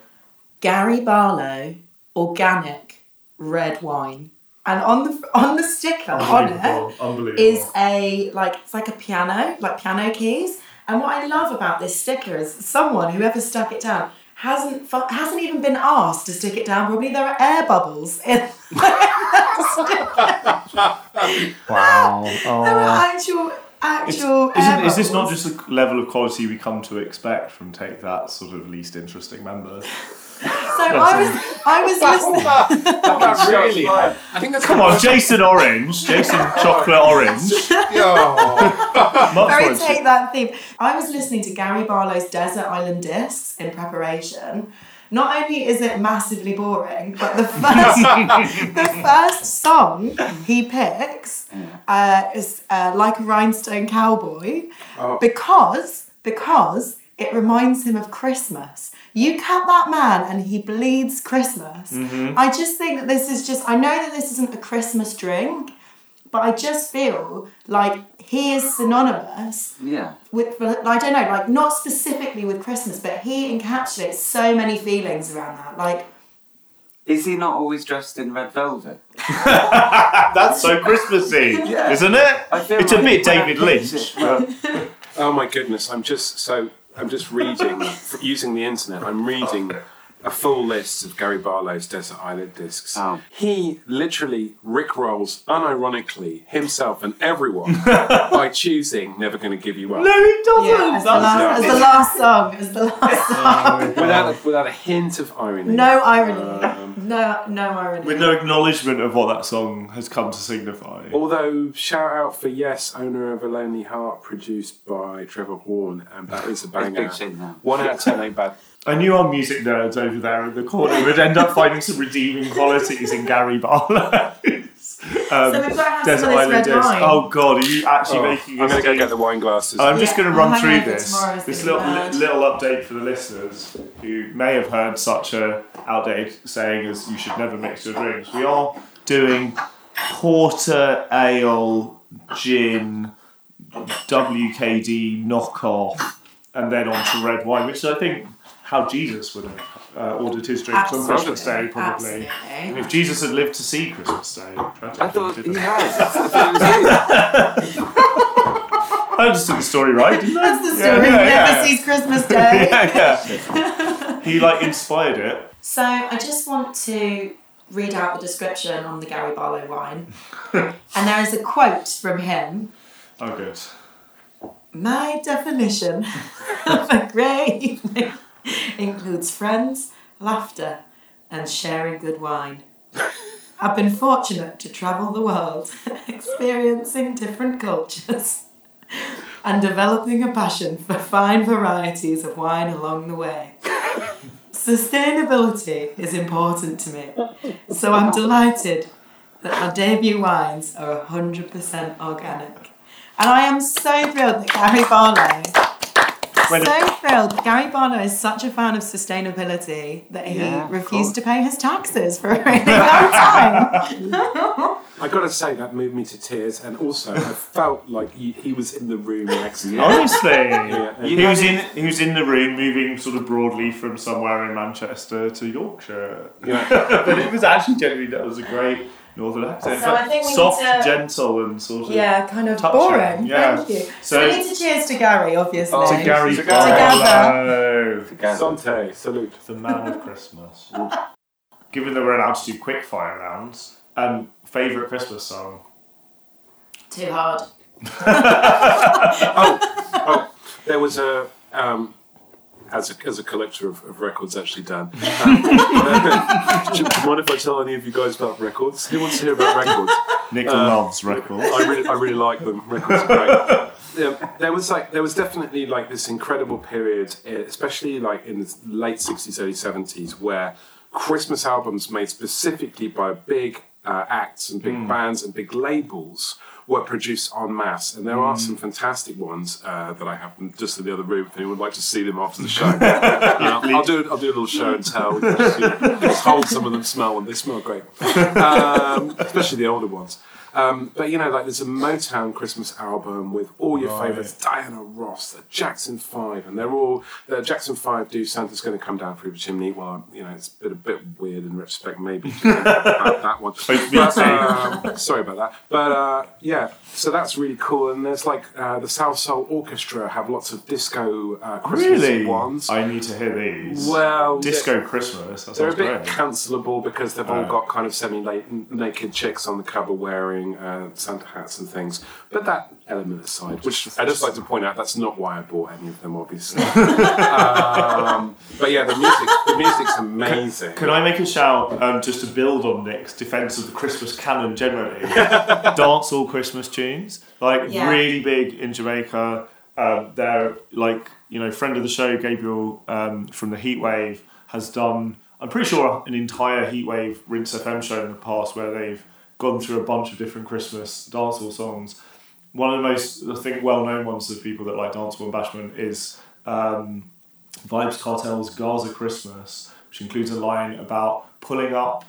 Gary Barlow, organic red wine, and on the on the sticker on it Unbelievable. Unbelievable. is a like it's like a piano, like piano keys. And what I love about this sticker is someone whoever stuck it down hasn't hasn't even been asked to stick it down. Probably there are air bubbles in. wow. There are oh. actual actual. Isn't, is this not just the level of quality we come to expect from Take That sort of least interesting member? So I was I was listening. Not really. I think that's Come on, Jason Orange, Jason Chocolate Orange. Very take that theme. I was listening to Gary Barlow's Desert Island Discs in preparation. Not only is it massively boring, but the first the first song he picks uh, is uh, like a rhinestone cowboy Oh. because because it reminds him of Christmas. You cut that man and he bleeds Christmas. Mm-hmm. I just think that this is just I know that this isn't a Christmas drink, but I just feel like he is synonymous Yeah. with I don't know, like not specifically with Christmas, but he encapsulates so many feelings around that. Like Is he not always dressed in red velvet? That's so Christmassy, Yeah. isn't it? I feel It's a bit David Lynch. it- Oh my goodness! I'm just so I'm just reading using the internet. I'm reading a full list of Gary Barlow's Desert Island discs. Oh. He literally rickrolls unironically himself and everyone by choosing "Never Gonna Give You Up" no, he doesn't. yeah, as the, last, as the last song, as the last song. without a, without a hint of irony. No irony. Um, no no irony. With no acknowledgement of what that song has come to signify. Although shout out for Yes, owner of a lonely heart, produced by Trevor Horn, and that is a banger. big. One out of ten ain't bad. I knew our music nerds over there in the corner would end up finding some redeeming qualities in Gary Barlow. Um, So we've got to have Desert some of this Island red wine. Oh God, are you actually Oh, making? I'm gonna go get the wine glasses. I'm just Yeah, going to run through this. This little, be bad. little update for the listeners who may have heard such a outdated saying as "you should never mix your drinks." We are doing porter, ale, gin, WKD knockoff, and then on to red wine, which I think how Jesus would have uh, ordered his drinks on Christmas Day, probably. Absolutely. If Jesus had lived to see Christmas Day, I thought didn't he he? has. I thought it. I understood the story right, didn't I? That's the Yeah, story. yeah, Never sees Christmas Day. yeah, yeah. he like inspired it. So I just want to read out the description on the Gary Barlow wine. and there is a quote from him. Oh, good. My definition of a great evening includes friends, laughter, and sharing good wine. I've been fortunate to travel the world, experiencing different cultures, and developing a passion for fine varieties of wine along the way. Sustainability is important to me, so I'm delighted that my debut wines are 100% organic. And I am so thrilled that Gary Barlow, When- so thrilled Gary Barlow is such a fan of sustainability that he Yeah, refused to pay his taxes for a really long time. I got to say that moved me to tears, and also I felt like he, he was in the room next to me. Honestly, Yeah. he was in he was in the room, moving sort of broadly from somewhere in Manchester to Yorkshire. Yeah. but it was actually genuinely that was a great northern accent. So I think we need soft, to- gentle, and sort of Yeah, kind of Touching, boring. yeah. Thank you. So, So- we need to cheers to Gary, obviously. Oh, to Gary Together. Barlow, Together. Sante, salute. the man of Christmas. given that we're allowed to do quick fire rounds, um, favourite Christmas song? Too hard. Oh, there was a um, as a as a collector of, of records actually done. Um, do you mind if I tell any of you guys about records? Who wants to hear about records? Nick loves records. I really, I really like them. Records are great. Yeah, there was like, there was definitely like this incredible period, eh, especially like in the late sixties, early seventies, where Christmas albums made specifically by big uh, acts and big bands and big labels were produced en masse. And there are some fantastic ones uh, that I have just in the other room. If anyone would like to see them after the show, Uh, I'll do I'll do a little show and tell. Just, you know, just hold some of them, smell them. They smell great, um, especially the older ones. Um, but you know, like there's a Motown Christmas album with all your favourites, Diana Ross, the Jackson Five, and they're all the Jackson Five do Santa's going to come down through the chimney. Well, you know, it's a bit a bit weird in retrospect, maybe about that one. But, um, sorry about that. But uh, yeah, so that's really cool. And there's like uh, the Salsoul Orchestra have lots of disco uh, Christmas Really? ones. I need to hear these. Well, Disco Christmas. That they're a bit great. cancelable because they've all Oh. got kind of semi-naked chicks on the cover wearing uh, Santa hats and things. But that element aside, which I just like to point out, that's not why I bought any of them, obviously. um, but yeah, the music, the music's amazing. Can I make a shout um, just to build on Nick's defence of the Christmas canon generally? Dancehall Christmas tunes, like Yeah. really big in Jamaica. Um, they're like you know, friend of the show Gabriel um, from the Heatwave has done. I'm pretty sure an entire Heatwave Rinse FM show in the past where they've gone through a bunch of different Christmas dancehall songs. One of the most, I think, well-known ones of people that like dancehall and bashment is um, Vybz Kartel's Gaza Christmas, which includes a line about pulling up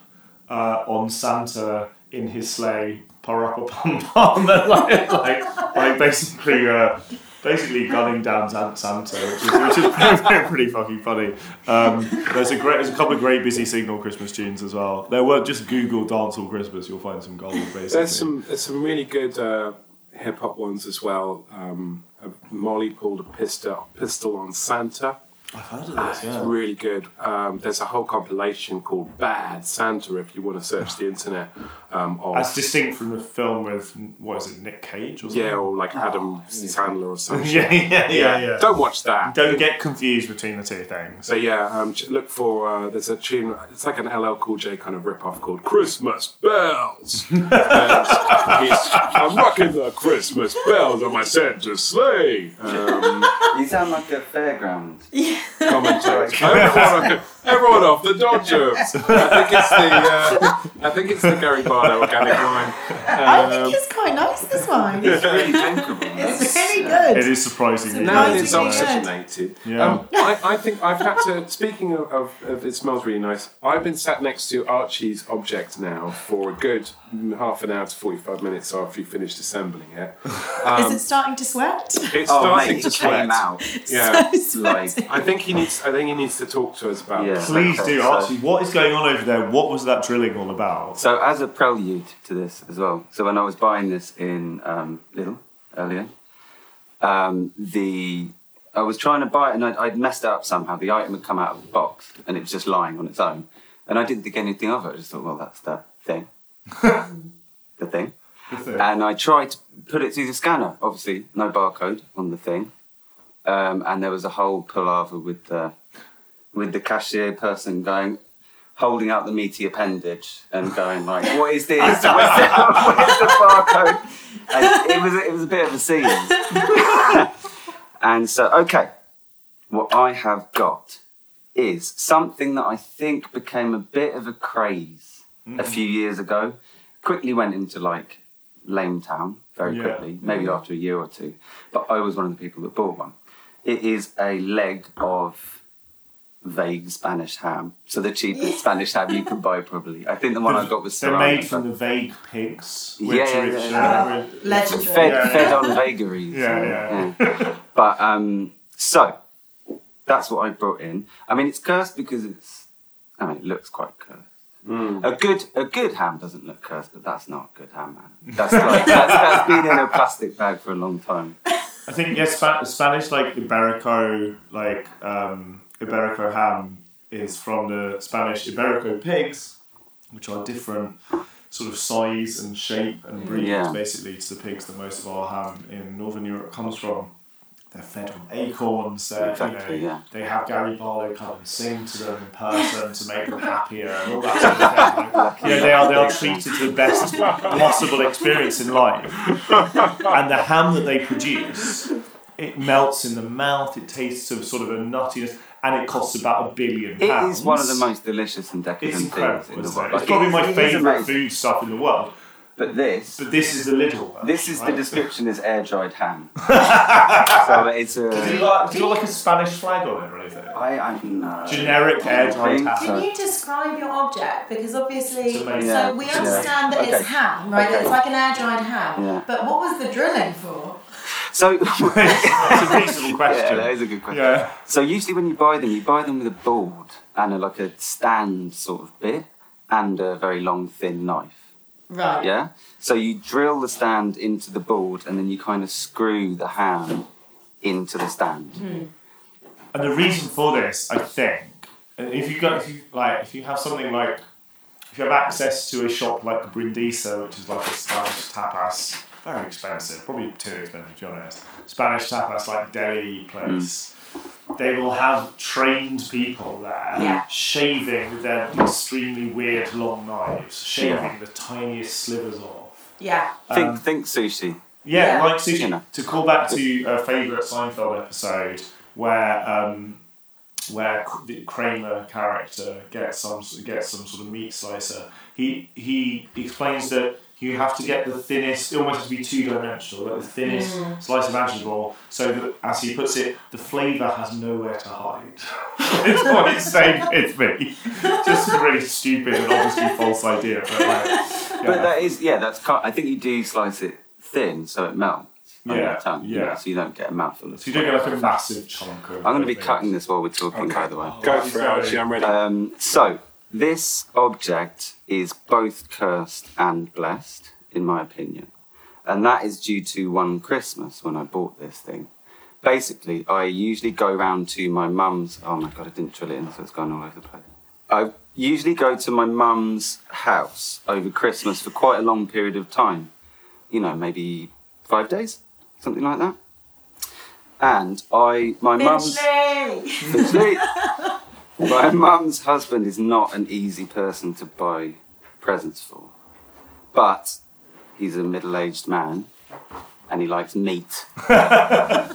uh, on Santa in his sleigh, parappa pum pum, like, like, like basically, uh, basically gunning down Santa, which is, which is pretty, pretty, fucking funny. Um, there's a great, there's a couple of great busy signal Christmas tunes as well. There were just Google dancehall Christmas, you'll find some gold basically. There's some there's some really good uh, hip hop ones as well. Um, Molly pulled a pistol pistol on Santa. I've heard of this, It's really good. Um, there's a whole compilation called Bad Santa if you want to search the internet. Um, of, As distinct from the film with what is it, Nick Cage or something? yeah, or like Adam Sandler or something. yeah, yeah, yeah, yeah. Don't watch that. Don't get confused between the two things. So yeah, um, look for uh, there's a tune. It's like an LL Cool J kind of rip off called Christmas Bells. and he's, I'm rocking the Christmas bells on my Santa sleigh. Um, You sound like a fairground. commentary. everyone, everyone off the Dodgers. I think it's the uh, I think it's the Gary Barlow organic wine. I Um, think it's quite nice, this wine. It's really drinkable. It's really good. It is surprisingly now it's isn't oxygenated. Yeah. Um, I, I think I've had to. Speaking of, of, of, it smells really nice. I've been sat next to Archie's object now for a good mm, half an hour to forty-five minutes after he finished assembling it. Is it starting to sweat? It's Oh, starting mate, to it sweat. came out. Yeah, Like, I think he needs. I think he needs to talk to us about. Yeah. this. Please Okay, do, so- What is going on over there? What was that drilling all about? So, as a prelude to this as well, so when I was buying this in um, Lidl earlier, um, the I was trying to buy it and I'd, I'd messed it up somehow. The item had come out of the box and it was just lying on its own, and I didn't think anything of it. I just thought, well, that's the thing, the thing. And I tried to put it through the scanner. Obviously, no barcode on the thing, um, and there was a whole palaver with the with the cashier person going, holding out the meaty appendage and going like, "What is this? Where's the, where's the barcode?" And it was it was a bit of a scene. and so, okay, what I have got is something that I think became a bit of a craze a few years ago. Quickly went into like Lame Town very Yeah. quickly, maybe after a year or two. But I was one of the people that bought one. It is a leg of vague Spanish ham. So the cheapest Spanish ham you can buy, probably. I think the one I got was They're made from the vague pigs. Yeah, which yeah, is, yeah, uh, Oh, legendary. fed, Yeah, fed on vagaries. Yeah, yeah. Yeah. But um, so that's what I brought in. I mean, it's cursed because it's. I mean, it looks quite cursed. A good a good ham doesn't look cursed, but that's not a good ham, man. That's like that's, that's been in a plastic bag for a long time. I think yes, Spa- Spanish like Iberico, like um, Iberico ham is from the Spanish Iberico pigs, which are different sort of size and shape and breed Yeah. basically to the pigs that most of our ham in Northern Europe comes from. They're fed on acorns. They're, Exactly, you know, yeah. They have Gary Barlow come and sing to them in person to make them happier and all that sort of thing. Like, you know, they are they are treated to the best possible experience in life. And the ham that they produce, it melts in the mouth. It tastes of sort of a nuttiness, and it costs about a billion pounds. is one of the most delicious and decadent things in the world. it? It's Like, probably it- my it favourite food stuff in the world. But this, But this is the little one. this is the description is air dried ham. so it's Has it a. got, has it got like a Spanish flag on it or anything? I, I no. Generic air dried ham. Can you describe your object? Because obviously, It's amazing. so Yeah, we yeah. understand that it's Okay. ham, right? Okay. It's like an air dried ham. Yeah. But what was the drilling for? So It's a reasonable yeah, question. that is a good question. Yeah. So usually when you buy them, you buy them with a board and a, like a stand sort of bit and a very long thin knife. Right. Yeah. So you drill the stand into the board and then you kind of screw the ham into the stand. Hmm. And the reason for this, I think, uh, if you go, if you like, if you have something like, if you have access to a shop like Brindisa, which is like a Spanish tapas, very expensive, probably too expensive to be honest. Spanish tapas like deli place. Hmm. They will have trained people there Yeah. shaving with their extremely weird long knives, shaving Yeah. the tiniest slivers off. Yeah. Think Um, think sushi. Yeah, Yeah. like sushi. You know. To call back to a favourite Seinfeld episode where um, where the Kramer character gets some gets some sort of meat slicer. He he explains that you have to get the thinnest. It almost has to be two dimensional, like the thinnest slice imaginable, so that as he puts it, the flavour has nowhere to hide. it's what he's saying with me. Just a really stupid and obviously false idea, but like, yeah. But that is yeah, that's kind I think you do slice it thin so it melts on Yeah, your tongue. you yeah. know, so you don't get a mouthful of So you don't get like a massive chunk of. I'm gonna be of cutting this while we're talking by the way. Go for it, Archie. I'm ready. Um, so, this object is both cursed and blessed, in my opinion. And that is due to one Christmas when I bought this thing. Basically, I usually go round to my mum's. Oh my god, I didn't drill it in, so it's gone all over the place. I usually go to my mum's house over Christmas for quite a long period of time. You know, maybe five days, something like that. And I, my mum's. Finchley! My mum's husband is not an easy person to buy presents for. But he's a middle aged man and he likes meat.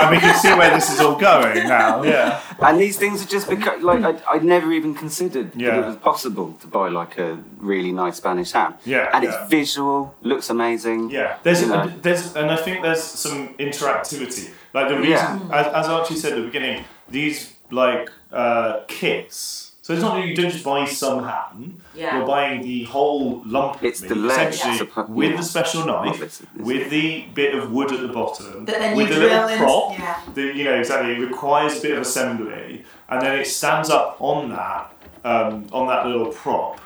And we can see where this is all going now. Yeah. And these things are just because, like, I, I'd never even considered that it was possible to buy, like, a really nice Spanish ham. Yeah, And yeah. it's visual, looks amazing. Yeah. There's, You know. there's, and I think there's some interactivity. Like the reason, Yeah. as, as Archie said at the beginning, these like uh, kits. So it's not that you don't just buy some ham. Yeah. You're buying the whole lump of It's meat, the leg, essentially suppo- with the special knife, this- this- with the bit of wood at the bottom, with you the little prop. yeah. The, you know exactly. It requires a bit of assembly, and then it stands up on that um, on that little prop,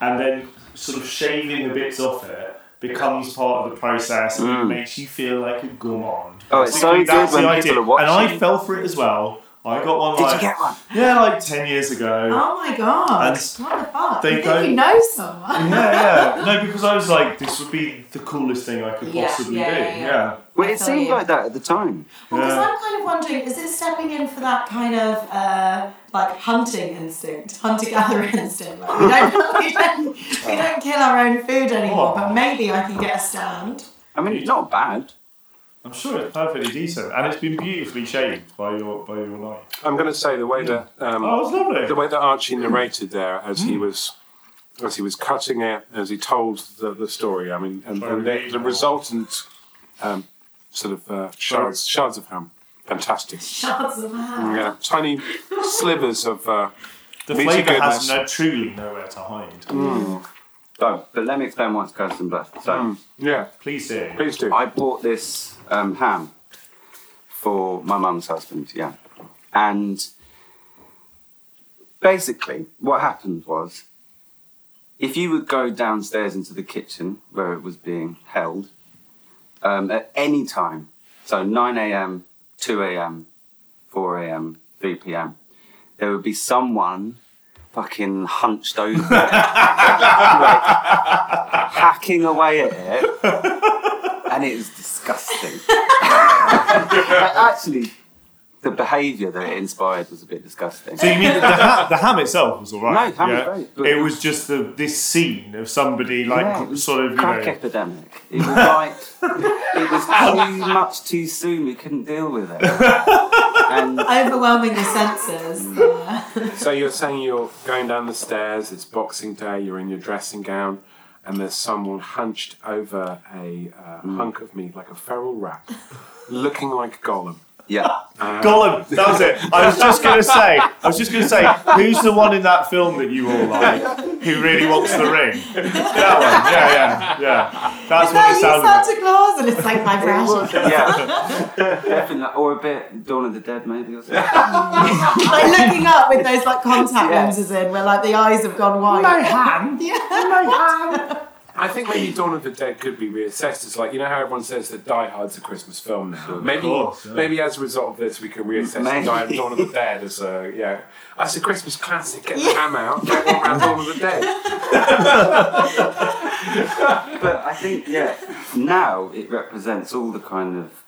and then sort of shaving the bits off it becomes part of the process, and it makes you feel like a gourmand. Mm. Oh, it's so Basically, good that's when the people idea. are watching. And I fell for it as well. I got one Did like you get one? yeah, like ten years ago. Oh my god. And what the fuck? they you go- think you know someone? Yeah, yeah. No, because I was like, this would be the coolest thing I could Yeah, possibly yeah, do. yeah, yeah. yeah. Well, it seemed you. like that at the time. Well, because Yeah. I'm kind of wondering, is it stepping in for that kind of uh, like hunting instinct, hunter gatherer instinct? Like we don't, we don't, we don't kill our own food anymore, Oh. but maybe I can get a stand. I mean, it's not bad. I'm sure it's perfectly decent, and it's been beautifully shaped by your by your knife. I'm going to say the way that um, Oh, it's lovely. the way that Archie narrated there as he was as he was cutting it, as he told the, the story. I mean, and, and the, the resultant um, sort of uh, shards shards of ham, fantastic. Shards of ham. Yeah, tiny slivers of. Uh, The flavour has no, truly nowhere to hide. So, but let me explain what's cursed and blessed. So, yeah, Please do. please do. I bought this um, ham for my mum's husband, yeah. And basically, what happened was if you would go downstairs into the kitchen where it was being held um, at any time, so 9 a.m., 2 a.m., 4 a.m., 3 p.m., there would be someone fucking hunched over, it, like, hacking away at it, and it was disgusting. But actually, the behaviour that it inspired was a bit disgusting. So you mean the, the, ha- the ham itself was all right? No, ham was great, It was just the this scene of somebody like Yeah, it was sort of you crack know. epidemic. It was like it was too much too soon. We couldn't deal with it. And Overwhelming the senses. Yeah. So you're saying you're going down the stairs, it's Boxing Day, you're in your dressing gown, and there's someone hunched over a uh, hunk of meat like a feral rat, looking like Gollum. Yeah, Gollum, that was it. I was just gonna say, I was just gonna say, who's the one in that film that you all like, who really wants the ring? That one, yeah, yeah, yeah. That's Is what that it you, sounded like. Santa Claus? And it's like my brush. yeah, definitely, or a bit Dawn of the Dead maybe or something. like looking up with those like contact Yeah. lenses in, where like the eyes have gone white. No ham. Yeah. I think maybe Dawn of the Dead could be reassessed. It's like you know how everyone says that Die Hard's a Christmas film now. maybe, course, yeah. maybe as a result of this, we can reassess Die Dawn of the Dead as a yeah, as a Christmas classic. Get the ham out, get one around Dawn of the Dead. But I think yeah, now it represents all the kind of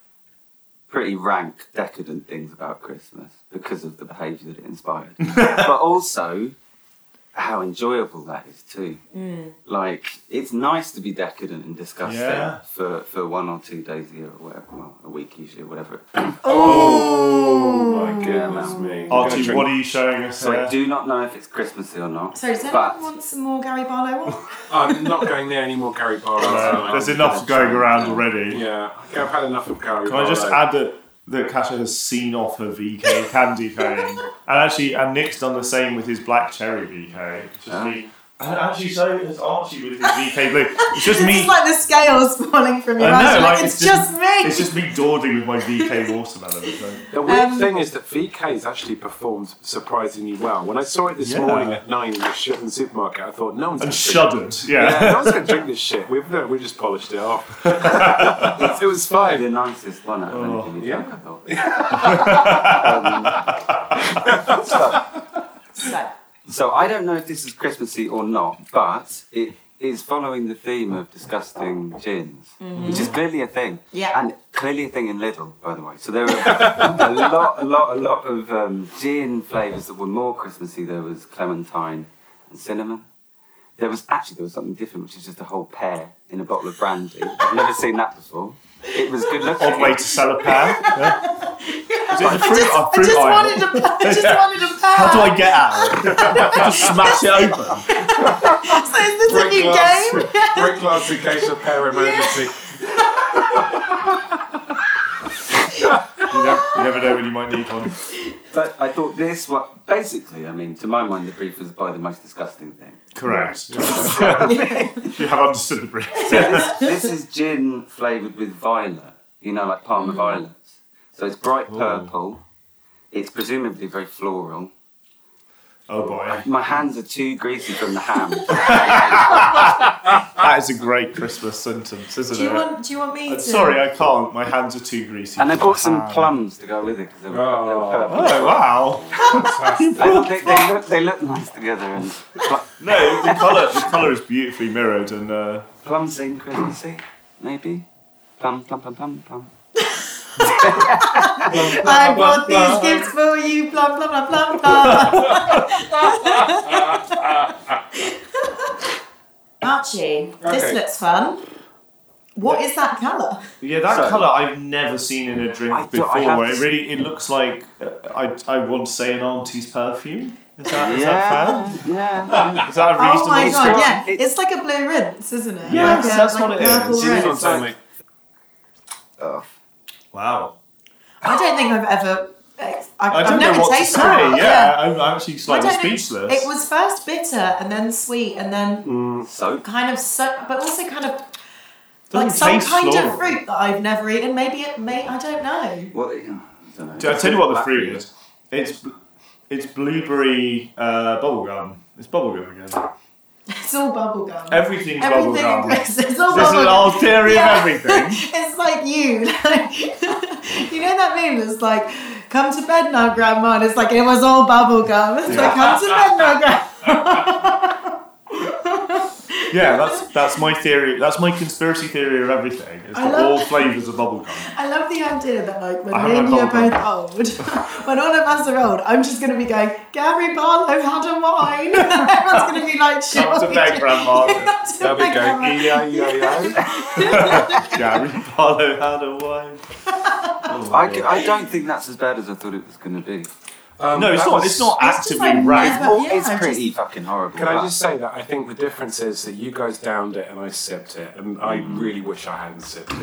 pretty rank, decadent things about Christmas because of the behaviour that it inspired, but also how enjoyable that is too. Like it's nice to be decadent and disgusting Yeah. for, for one or two days a year or whatever, well, a week usually or whatever. Oh my goodness me! Archie, Gonna what are you showing us So I do not know if it's Christmassy or not. So does but anyone want some more Gary Barlow? I'm not going there anymore, Gary Barlow. Uh, there's enough going around already. Yeah, I've had enough of Gary Can I just add that that Kasia has seen off her VK candy cane, and actually, and Nick's done the same with his black cherry VK. It's just me. And actually, so has Archie with his VK blue. It's just This me. It's like the scales falling from your I eyes. know, like, like, it's it's, just- just, me. It's just me dawdling with my VK watermelon. So. The weird Um, thing is that VK has actually performed surprisingly well. When I saw it this Yeah. morning at nine in the, sh- supermarket, I thought no one's And gonna shuddered. Yeah. Yeah, no one's going to drink this shit. We've no, we just polished it off. it was Probably fine. the nicest one out of Oh. anything you Yeah. drank, I thought. Um, so, So, I don't know if this is Christmassy or not, but it is following the theme of disgusting gins, which is clearly a thing. Yeah. And clearly a thing in Lidl, by the way. So there are a lot, a lot, a lot of um, gin flavours that were more Christmassy. There was clementine and cinnamon. There was actually there was something different, which is just a whole pear in a bottle of brandy. I've never seen that before. It was good looking. Odd way to sell a pear. Yeah. Is it a fruit, a I fruit just item? wanted a, I just wanted a pair. How do I get at it? just smash it open. So is this a Break new glass, game? break glass in case of pair emergency. You never, you never know when you might need one. But I thought this what basically, I mean, to my mind, the brief was by the most disgusting thing. Correct. you have understood the brief. So this, this is gin flavoured with violet, you know, like Parma mm. violets. So it's bright purple. It's presumably very floral. Oh boy. My hands are too greasy from the ham. That is a great Christmas sentence, isn't Do you it? want? Do you want me Uh, to? Sorry, I can't. My hands are too greasy. and I for bought some ham. plums to go with it because they, were- they were Oh. purple. Oh wow! They, they, look, they look nice together, and pl- No, the colour the colour is beautifully mirrored, and uh, plums seem Christmassy, maybe. Plum, plum, plum, plum, plum. I bought these gifts for you. Blah blah blah blah blah. Archie, this looks fun. What is that colour? yeah, that So- colour I've never seen in a drink I before. thought it really it looks like uh, I I want to say an auntie's perfume. Is that is yeah, that fair? yeah. Is that a Oh my god! description. Yeah, It's- it's like a blue rinse, isn't it? Yes, like a, that's like what it purple is. This rinse. one told me. Ugh. Wow. I don't think I've ever. I've, I I've don't never know what to tasted say. it. Yeah, I'm actually I slightly don't speechless. It was first bitter and then sweet and then Soap. kind of so, but also kind of like some kind floral. of fruit that I've never eaten. Maybe it may. I don't know. What? I don't know. Do I tell you what the fruit fruit. is? It's it's blueberry uh, bubblegum. It's bubblegum again. It's all bubblegum. Everything's Everything. bubblegum. It's, it's all This is bubblegum. our theory Yeah. of everything. It's like you. Like, you know that meme that's like, come to bed now, Grandma. And it's like, it was all bubblegum. It's like, come to bed now, Grandma. Yeah, that's that's my theory. That's my conspiracy theory of everything. It's I got all flavours of bubblegum. I love the idea that, like, when I me have and you are bubble both old, when all of us are old, I'm just going to be going, Gary Barlow had a wine. Everyone's going to be like, shit. Come to bed, Grandma. There we go. E-I-E-I-O. Gary Barlow had a wine. Oh I, c- I don't think that's as bad as I thought it was going to be. Um, No, it's not. was- It's not actively like right. never- yeah, it's pretty just- fucking horrible. Can I just say that I think the difference is that you guys downed it and I sipped it, and I really wish I hadn't sipped it.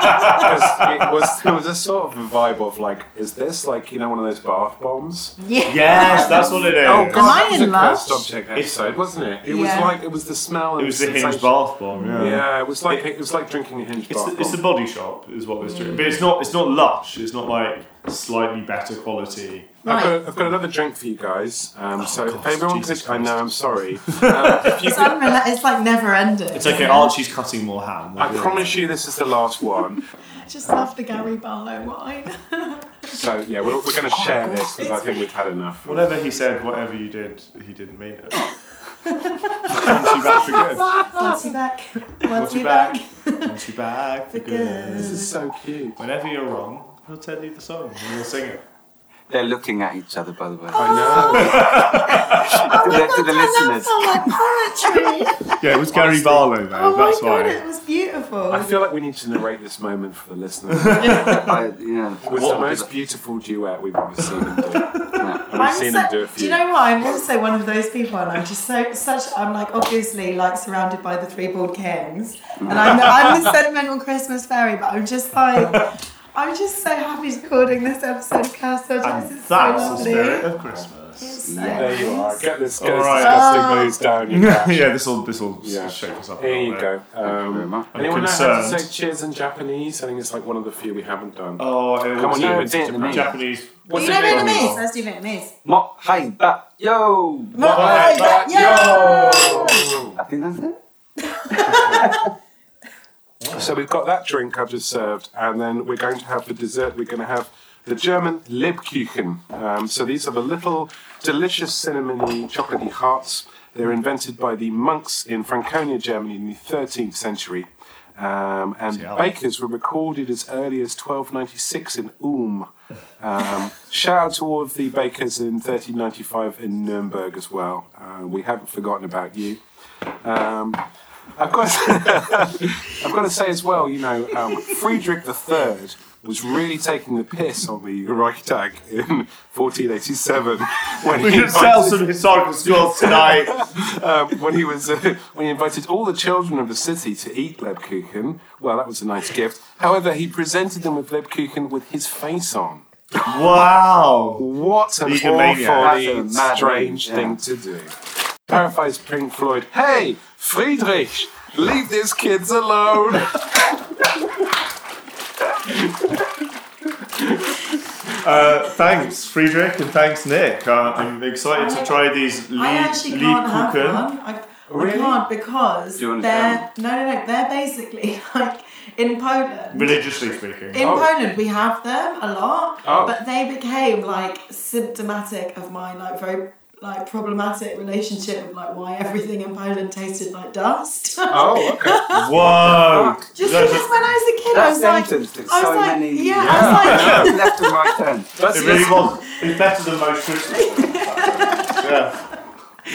Because it was it was a sort of a vibe of like, is this like you know one of those bath bombs? Yeah. Yes, that's what it is. Oh Am god, I that was in a love? cursed object episode, wasn't it? It was like it was the smell. It was the hinge bath bomb. Yeah. Yeah, it was like it was like drinking a hinge It's bath the, it's the body shop is what was doing, but it's not. It's not lush. It's not like slightly better quality. I've, got, I've got another drink for you guys. Um, so gosh, if everyone Jesus could, I know, I'm sorry. Um, It's, could, unrela- it's like never ending. It's okay. Archie's cutting more ham. I promise you, this is the last one. I just love the Gary Barlow wine. So yeah, we're, we're going to share this because I think we've had enough. Whatever he said, whatever you did, he didn't mean it. Once you back for good. Once you back. Once Once you you back. back. Once you back for For good. This is so cute. Whenever you're wrong, he'll tell you the song and you'll sing it. They're looking at each other, by the way. I know. Oh, to the, to the listeners. Sound like poetry. Yeah, it was Gary Barlow though. oh my that's god, why. it was beautiful. I feel like we need to narrate this moment for the listeners. I, yeah. It was the most beautiful duet we've ever seen them do. Yeah. I've seen so- them do a do you know what? I'm also one of those people, and I'm just so such. I'm like obviously like surrounded by the three bald kings, and I'm the, I'm the sentimental Christmas fairy. But I'm just like, I'm just so happy recording this episode of Cast And It's that's so the lovely. spirit of Christmas. It's so There you are. Get this, get All right. disgusting blues down. You cat. yeah, this will this will Yeah. shake us up. a Here you bit. go. Thank you very Um, much. anyone know how to say cheers in Japanese? I think it's like one of the few we haven't done. Oh, it Come was on, you know it's Japanese. What's you it know in Vietnamese? Let's do Vietnamese. Mo hai ba yo. Right, back, yo! I think that's it. So we've got that drink I've just served, and then we're going to have the dessert. We're going to have the German Lebkuchen. Um, so these are the little delicious cinnamony chocolatey hearts. They're invented by the monks in Franconia, Germany, in the 13th century. Um, and Yeah. bakers were recorded as early as 1296 in Ulm. Um, shout out to all of the bakers in 1395 in Nuremberg as well. Uh, we haven't forgotten about you. Um, I've got, I've got to say as well, you know, um, Friedrich III was really taking the piss on the Reichstag in 1487 when We he can sell invited- some historical schools tonight. um, when he was uh, when he invited all the children of the city to eat Lebkuchen. Well, that was a nice gift. However, he presented them with Lebkuchen with his face on. wow. What an Egomaniac. awfully a strange move, thing to do. Paraphrase Pink Floyd. Hey, Friedrich, leave these kids alone. Uh, thanks, Friedrich, and thanks, Nick. Uh, I'm excited to try these I actually can't have Lebkuchen. one. I, I can't because Do you wanna they're no, no, no. They're basically like in Poland. Religiously speaking. In Oh. Poland, we have them a lot, Oh. but they became like symptomatic of my like very like problematic relationship with like why everything in Poland tasted like dust. Oh, okay. Whoa! Just That's because a- when I was a kid, I was like, sentence I was so like, many yeah, I was like, left and right turn. That's It really was. It's better than most Christmas. Yeah.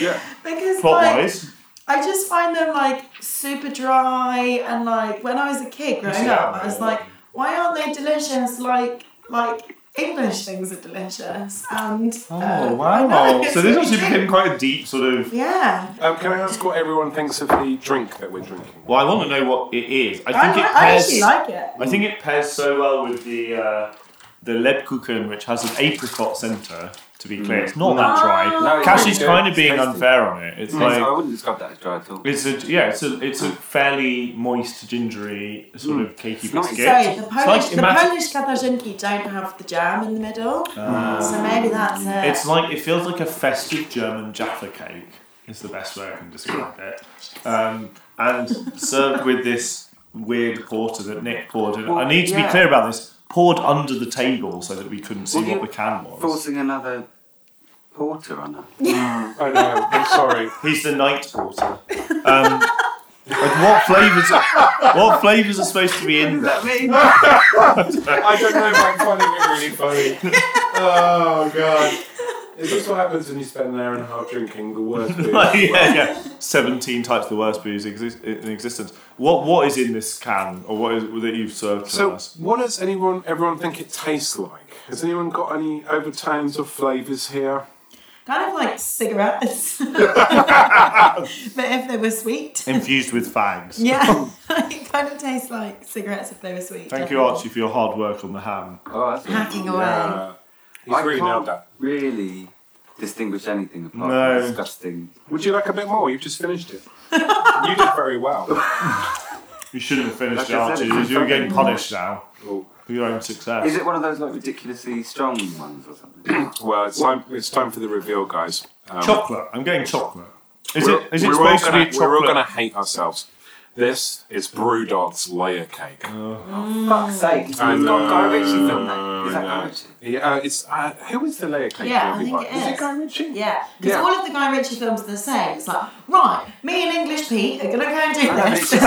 Yeah. because Plot like wise. I just find them like super dry and like when I was a kid growing up, I was like, why aren't they delicious like like English things are delicious? And Oh, uh, I know, wow. So this really actually cute. became quite a deep sort of. Yeah. Um, can I ask what everyone thinks of the drink that we're drinking? Well, I want to know what it is. I I, think li- it I pairs. actually like it. I think it pairs so well with the uh, the Lebkuchen, which has an apricot centre. To be clear, it's not that dry. No, it's Kasia's really kind of being tasty. unfair on it. It's So like I wouldn't describe that as dry at all. it's a yeah, it's a it's a fairly moist, gingery sort of cakey nice. biscuit. Sorry, the Polish, like the imagine- Polish katarzynki don't have the jam in the middle, Ah. so maybe that's it. It's like it feels like a festive German Jaffa cake. Is the best way I can describe it. Um, and served with this weird porter that Nick poured. And I need to be clear about this. Poured under the table so that we couldn't see Well, what you- the can was. Forcing another porter on her. I know. I'm sorry. He's the night porter. Um, like what flavors? What flavors are supposed to be in there? I don't know if I'm finding it really funny. Oh god. Is this what happens when you spend an hour and a half drinking the worst booze? yeah, yeah. Seventeen types of the worst booze exist- in existence. What what is in this can, or what is that you've served to So, us? what does anyone, everyone think it tastes like? Has anyone got any overtones or flavours here? Kind of like cigarettes. but if they were sweet. Infused with fags. Yeah. it kind of tastes like cigarettes if they were sweet. Thank you, Archie, for your hard work on the ham. Oh, that's Hacking away. He's I really can't nailed that. Really distinguish anything apart No. from disgusting. Would you like a bit more? You've just finished it. you did very well. You shouldn't have finished Like it, I Archie. said, it's You're getting something- punished now Oh. for your own success. Is it one of those like ridiculously strong ones or something? Well, it's time, it's time for the reveal, guys. Um, chocolate. I'm getting chocolate. Is it? Is it we're all supposed to gonna, be We're all chocolate? going to hate ourselves. This is Brewdog's layer cake. Oh, Fuck's sake! It's I know, Guy Ritchie film that. Is that I Guy know. Ritchie? Yeah, uh, it's uh, who is the layer cake Yeah, I movie think by? it Is it is. Guy Ritchie? Yeah, because Yeah. all of the Guy Ritchie films are the same. It's like, right, me and English Pete are gonna go and do I this, and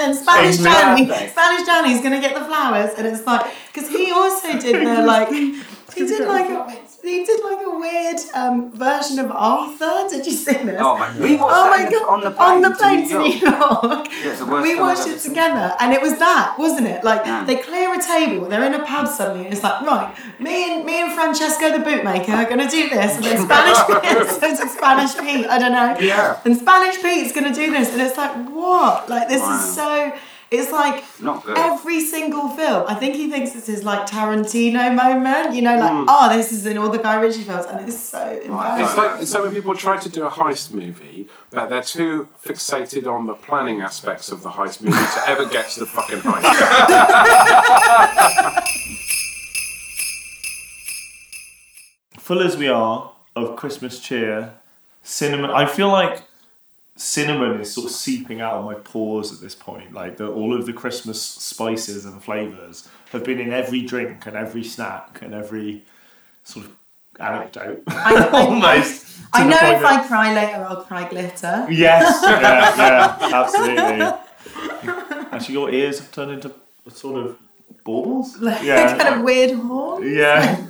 then Spanish English Danny, birthday. Spanish Danny's gonna get the flowers, and it's like, because he also did the like, he did like a, he did like a weird um, version of Arthur. Did you see this? Oh my! We watched Oh my god! on the plane, on the plane to to New New York. York. Yeah, it's the worst we watched it together, and it was that, wasn't it? Like Yeah. they clear a table, they're in a pub suddenly, and it's like, right, me and me and Francesco the bootmaker are gonna do this, and then Spanish Pete, so Spanish Pete, I don't know. Yeah. And Spanish Pete's gonna do this, and it's like, what? Like this Wow. is so. It's like every single film. I think he thinks this is like Tarantino moment. You know, like Mm. oh, this is in all the Guy Ritchie films, and it's so It's embarrassing. like it's like when people try to do a heist movie, but they're too fixated on the planning aspects of the heist movie to ever get to the fucking heist. Full as we are of Christmas cheer, cinnamon. I feel like cinnamon is sort of seeping out of my pores at this point. Like the, all of the Christmas spices and flavors have been in every drink and every snack and every sort of anecdote. I, I, Almost. I know if I cry later, I'll cry glitter. Yes, yeah, yeah, absolutely. Actually, your ears have turned into sort of baubles. Like Yeah, kind of weird horn. yeah.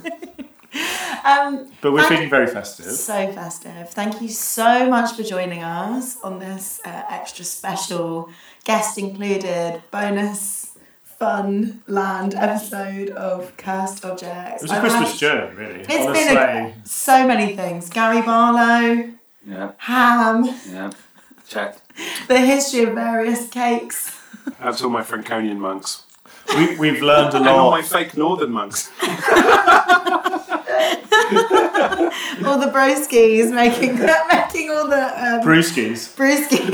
Um, But we're feeling very festive. so festive. Thank you so much for joining us on this uh, extra special, guest included, bonus, fun land episode of Cursed Objects. It was a I've Christmas had- journey, really. It's on a been a, so many things. Gary Barlow, Yeah, ham, yeah. Check. the history of various cakes. That's all my Franconian monks. We, we've learned a lot. And all my fake northern monks. all the broskies making making all the um, Brewskis. brewskis.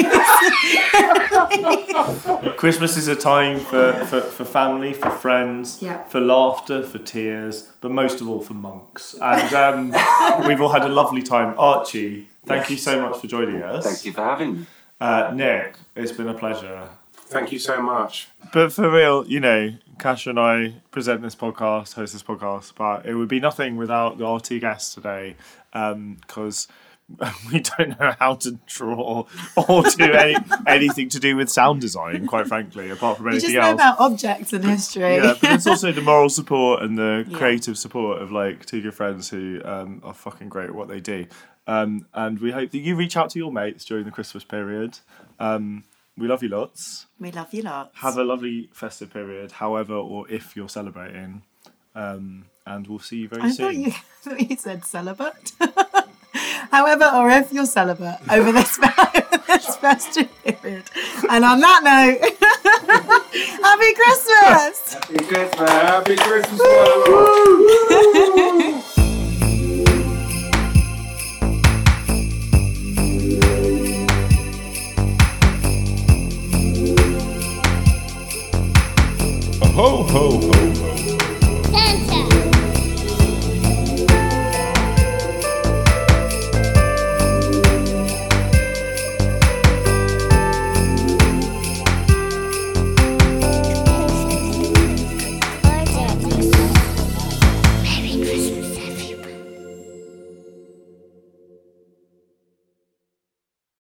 Christmas is a time for, for, for family, for friends, Yeah. for laughter, for tears, but most of all for monks. And um, we've all had a lovely time. Archie, thank you so much for joining us. Thank you for having me. Uh, Nick, it's been a pleasure. Thank you so much. But for real, you know, Kasia and I present this podcast, host this podcast, but it would be nothing without the RT guests today because we don't know how to draw or do any, anything to do with sound design, quite frankly, apart from You just anything know else. about objects and history. yeah, but it's also the moral support and the Yeah. creative support of like two good friends who um, are fucking great at what they do. Um, and we hope that you reach out to your mates during the Christmas period. Um, we love you lots. We love you lots. Have a lovely festive period, however or if you're celebrating. Um, and we'll see you very I soon. thought you, I thought you said celibate. However, or if you're celibate over this, this festive period. And on that note, happy Christmas! Happy Christmas. Happy Christmas, ho, ho, ho.